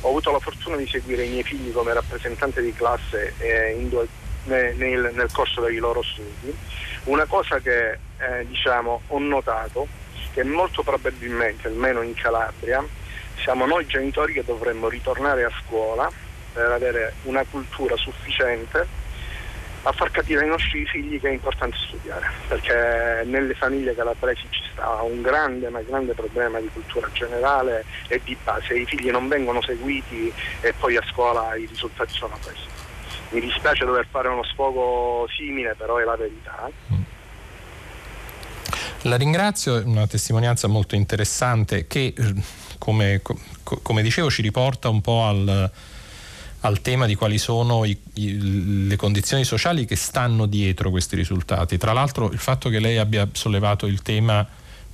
Ho avuto la fortuna di seguire i miei figli come rappresentante di classe eh, due, nel, nel corso dei loro studi una cosa che eh, diciamo, ho notato che molto probabilmente, almeno in Calabria, siamo noi genitori che dovremmo ritornare a scuola per avere una cultura sufficiente a far capire ai nostri figli che è importante studiare, perché nelle famiglie calabresi ci sta un grande, ma grande problema di cultura generale e di base. I figli non vengono seguiti e poi a scuola i risultati sono questi. Mi dispiace dover fare uno sfogo simile, però è la verità. La ringrazio, è una testimonianza molto interessante che, eh, come, come dicevo, ci riporta un po' al, al tema di quali sono i, i, le condizioni sociali che stanno dietro questi risultati. Tra l'altro il fatto che lei abbia sollevato il tema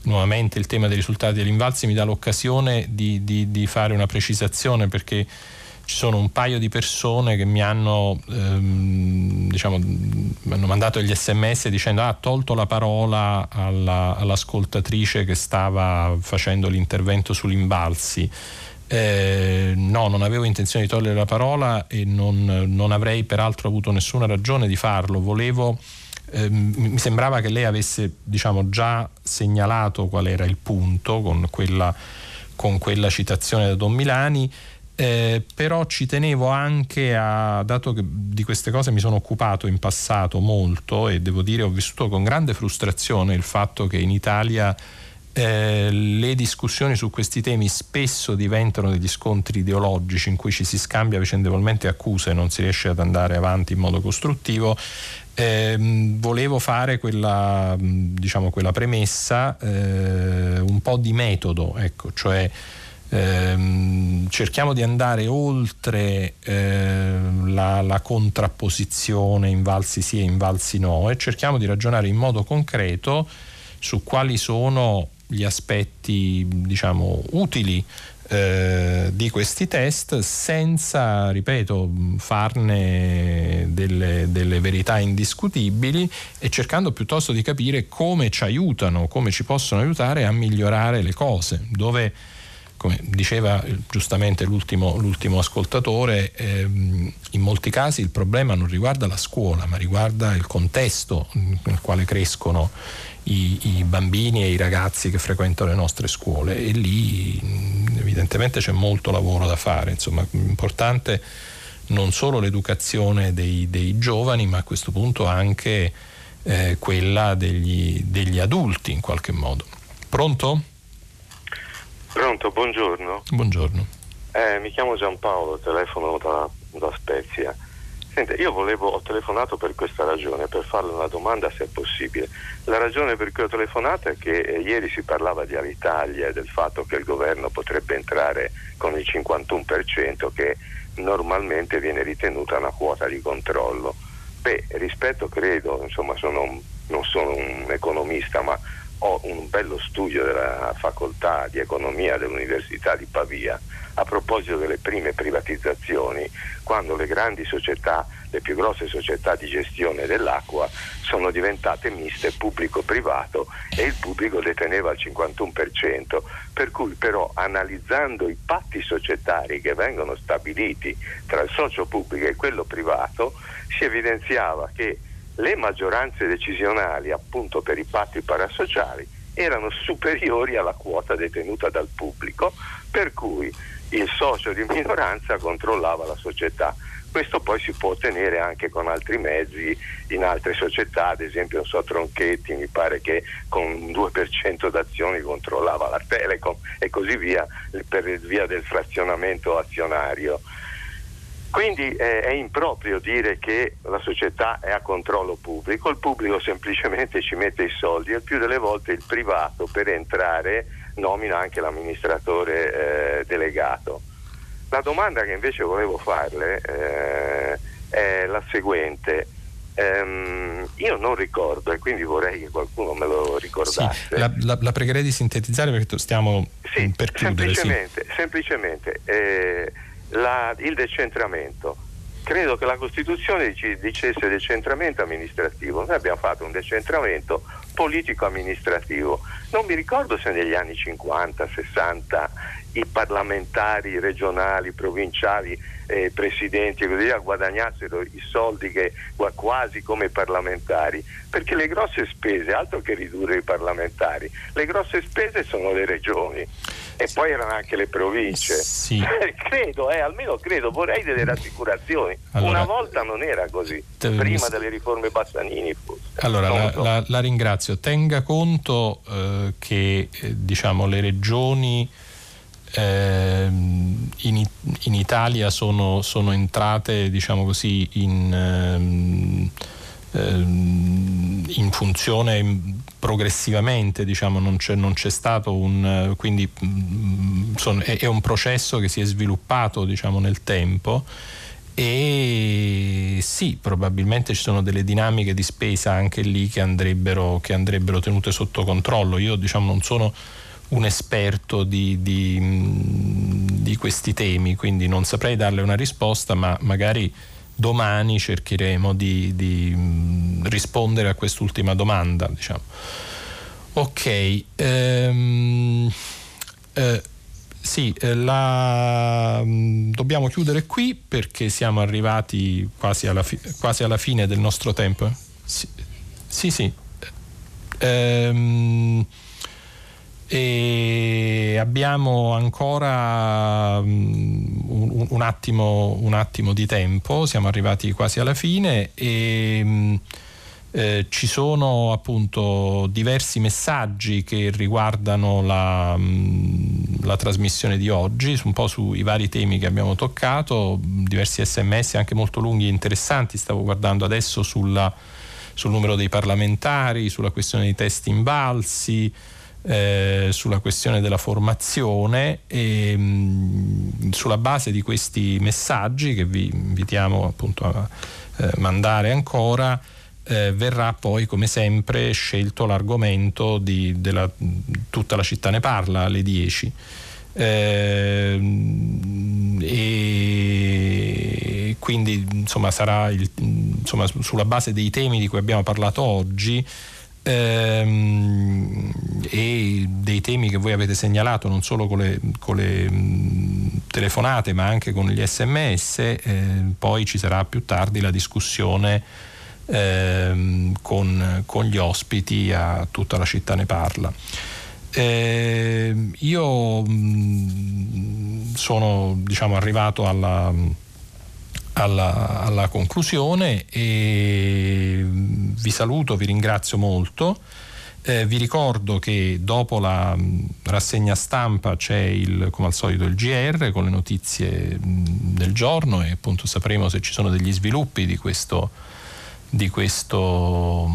nuovamente il tema dei risultati dell'Invalsi mi dà l'occasione di, di, di fare una precisazione perché ci sono un paio di persone che mi hanno, ehm, diciamo, hanno mandato gli sms dicendo ah, ha tolto la parola alla, all'ascoltatrice che stava facendo l'intervento sull'Imbalsi. Eh, no, non avevo intenzione di togliere la parola e non, non avrei peraltro avuto nessuna ragione di farlo. Volevo, eh, mi sembrava che lei avesse diciamo, già segnalato qual era il punto con quella, con quella citazione da Don Milani. Eh, però ci tenevo anche a, dato che di queste cose mi sono occupato in passato molto e devo dire ho vissuto con grande frustrazione il fatto che in Italia eh, le discussioni su questi temi spesso diventano degli scontri ideologici in cui ci si scambia vicendevolmente accuse e non si riesce ad andare avanti in modo costruttivo. Eh, volevo fare quella, diciamo, quella premessa eh, un po' di metodo, ecco, cioè ehm, cerchiamo di andare oltre eh, la, la, contrapposizione invalsi sì e invalsi no e cerchiamo di ragionare in modo concreto su quali sono gli aspetti diciamo utili eh, di questi test senza, ripeto, farne delle, delle, verità indiscutibili e cercando piuttosto di capire come ci aiutano, come ci possono aiutare a migliorare le cose, dove come diceva giustamente l'ultimo, l'ultimo ascoltatore, ehm, in molti casi il problema non riguarda la scuola, ma riguarda il contesto nel quale crescono i, i, bambini e i ragazzi che frequentano le nostre scuole e lì evidentemente c'è molto lavoro da fare, insomma importante non solo l'educazione dei, dei giovani ma a questo punto anche eh, quella degli, degli adulti in qualche modo. Pronto? Pronto, buongiorno. Buongiorno. Eh, mi chiamo Giampaolo, telefono da, da Spezia. Senta, io volevo, ho telefonato per questa ragione, per farle una domanda se è possibile. La ragione per cui ho telefonato è che eh, ieri si parlava di Alitalia e del fatto che il governo potrebbe entrare con il 51% che normalmente viene ritenuta una quota di controllo. Beh, rispetto credo, insomma sono, non sono un economista, ma ho un bello studio della facoltà di economia dell'Università di Pavia a proposito delle prime privatizzazioni, quando le grandi società, le più grosse società di gestione dell'acqua sono diventate miste pubblico-privato e il pubblico deteneva il 51%, per cui però analizzando i patti societari che vengono stabiliti tra il socio pubblico e quello privato, si evidenziava che le maggioranze decisionali appunto per i patti parasociali erano superiori alla quota detenuta dal pubblico, per cui il socio di minoranza controllava la società. Questo poi si può ottenere anche con altri mezzi in altre società, ad esempio non so, Tronchetti mi pare che con un 2% d'azioni controllava la Telecom e così via per via del frazionamento azionario. Quindi eh, è improprio dire che la società è a controllo pubblico, il pubblico semplicemente ci mette i soldi e il più delle volte il privato per entrare nomina anche l'amministratore eh, delegato. La domanda che invece volevo farle eh, è la seguente. Um, io non ricordo e quindi vorrei che qualcuno me lo ricordasse. Sì, la, la, la, pregherei di sintetizzare perché stiamo sì, per chiudere. Semplicemente, sì. semplicemente eh, la, il decentramento. Credo che la Costituzione dicesse decentramento amministrativo, noi abbiamo fatto un decentramento politico-amministrativo. Non mi ricordo se negli anni 50, 60 i parlamentari regionali, provinciali, eh, presidenti e così via guadagnassero i soldi che, quasi come parlamentari, perché le grosse spese, altro che ridurre i parlamentari, le grosse spese sono le regioni e poi erano anche le province. Sì. (laughs) credo, eh, almeno credo, vorrei delle rassicurazioni. Allora, Una volta non era così, te, prima delle riforme Bassanini forse. Allora la, so. la, la, ringrazio. Tenga conto eh, che eh, diciamo, le regioni in, in, Italia sono, sono entrate diciamo così, in, ehm, ehm, in, funzione progressivamente, diciamo, non, c'è, non c'è stato un... quindi mm, son, è, è, un processo che si è sviluppato diciamo, nel tempo e sì, probabilmente ci sono delle dinamiche di spesa anche lì che andrebbero, che andrebbero tenute sotto controllo. Io diciamo non sono un esperto di, di, di, questi temi, quindi non saprei darle una risposta, ma magari domani cercheremo di, di rispondere a quest'ultima domanda. Diciamo. Ok, ehm, eh, sì, eh, la, dobbiamo chiudere qui perché siamo arrivati quasi alla, fi, quasi alla fine del nostro tempo. Sì, sì. sì. Ehm, e abbiamo ancora um, un, un, attimo, un, attimo, di tempo, siamo arrivati quasi alla fine e um, eh, ci sono appunto diversi messaggi che riguardano la, um, la, trasmissione di oggi, un po' sui vari temi che abbiamo toccato, diversi sms anche molto lunghi e interessanti, stavo guardando adesso sulla, sul numero dei parlamentari, sulla questione dei test invalsi eh, sulla questione della formazione e mh, sulla base di questi messaggi che vi invitiamo appunto a eh, mandare ancora eh, verrà poi come sempre scelto l'argomento di della, tutta la città ne parla alle 10 Eh, e quindi insomma sarà il, insomma, sulla base dei temi di cui abbiamo parlato oggi ehm, e dei temi che voi avete segnalato non solo con le, con le mh, telefonate ma anche con gli sms, eh, poi ci sarà più tardi la discussione ehm, con, con, gli ospiti a tutta la città ne parla. Eh, io mh, sono diciamo, arrivato alla alla, alla conclusione e vi saluto, vi ringrazio molto. Eh, vi ricordo che dopo la rassegna stampa c'è il, come al solito il GR con le notizie del giorno e appunto sapremo se ci sono degli sviluppi di, questo, di, questo,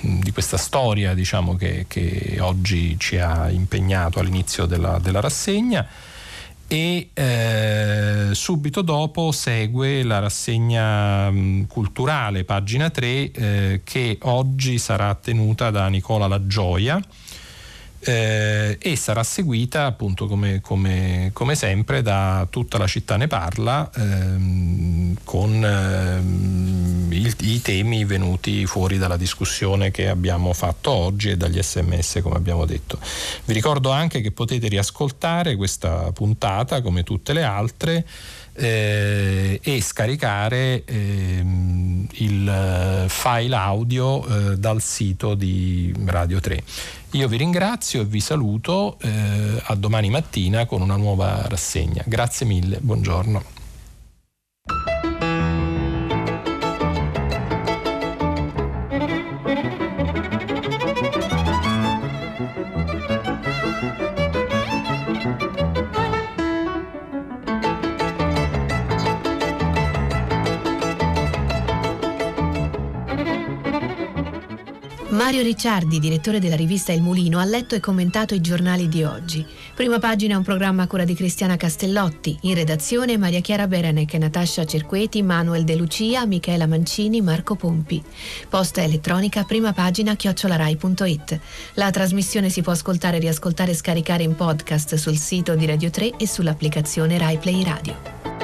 di questa storia diciamo, che, che, oggi ci ha impegnato all'inizio della, della rassegna e eh, subito dopo segue la rassegna mh, mm, culturale, pagina 3, eh, che oggi sarà tenuta da Nicola Lagioia eh, e sarà seguita appunto come, come, come, sempre da tutta la città ne parla ehm, con ehm, il, i temi venuti fuori dalla discussione che abbiamo fatto oggi e dagli sms come abbiamo detto. Vi ricordo anche che potete riascoltare questa puntata come tutte le altre eh, e scaricare ehm, il file audio eh, dal sito di Radio 3. Io vi ringrazio e vi saluto eh, a domani mattina con una nuova rassegna. Grazie mille, buongiorno. Mario Ricciardi, direttore della rivista Il Mulino, ha letto e commentato i giornali di oggi. Prima pagina un programma a cura di Cristiana Castellotti, in redazione Maria Chiara Berenec, Natascia Cerqueti, Manuel De Lucia, Michela Mancini, Marco Pompi. Posta elettronica prima pagina chiocciolarai.it. La trasmissione si può ascoltare, riascoltare e scaricare in podcast sul sito di Radio 3 e sull'applicazione Rai Play Radio.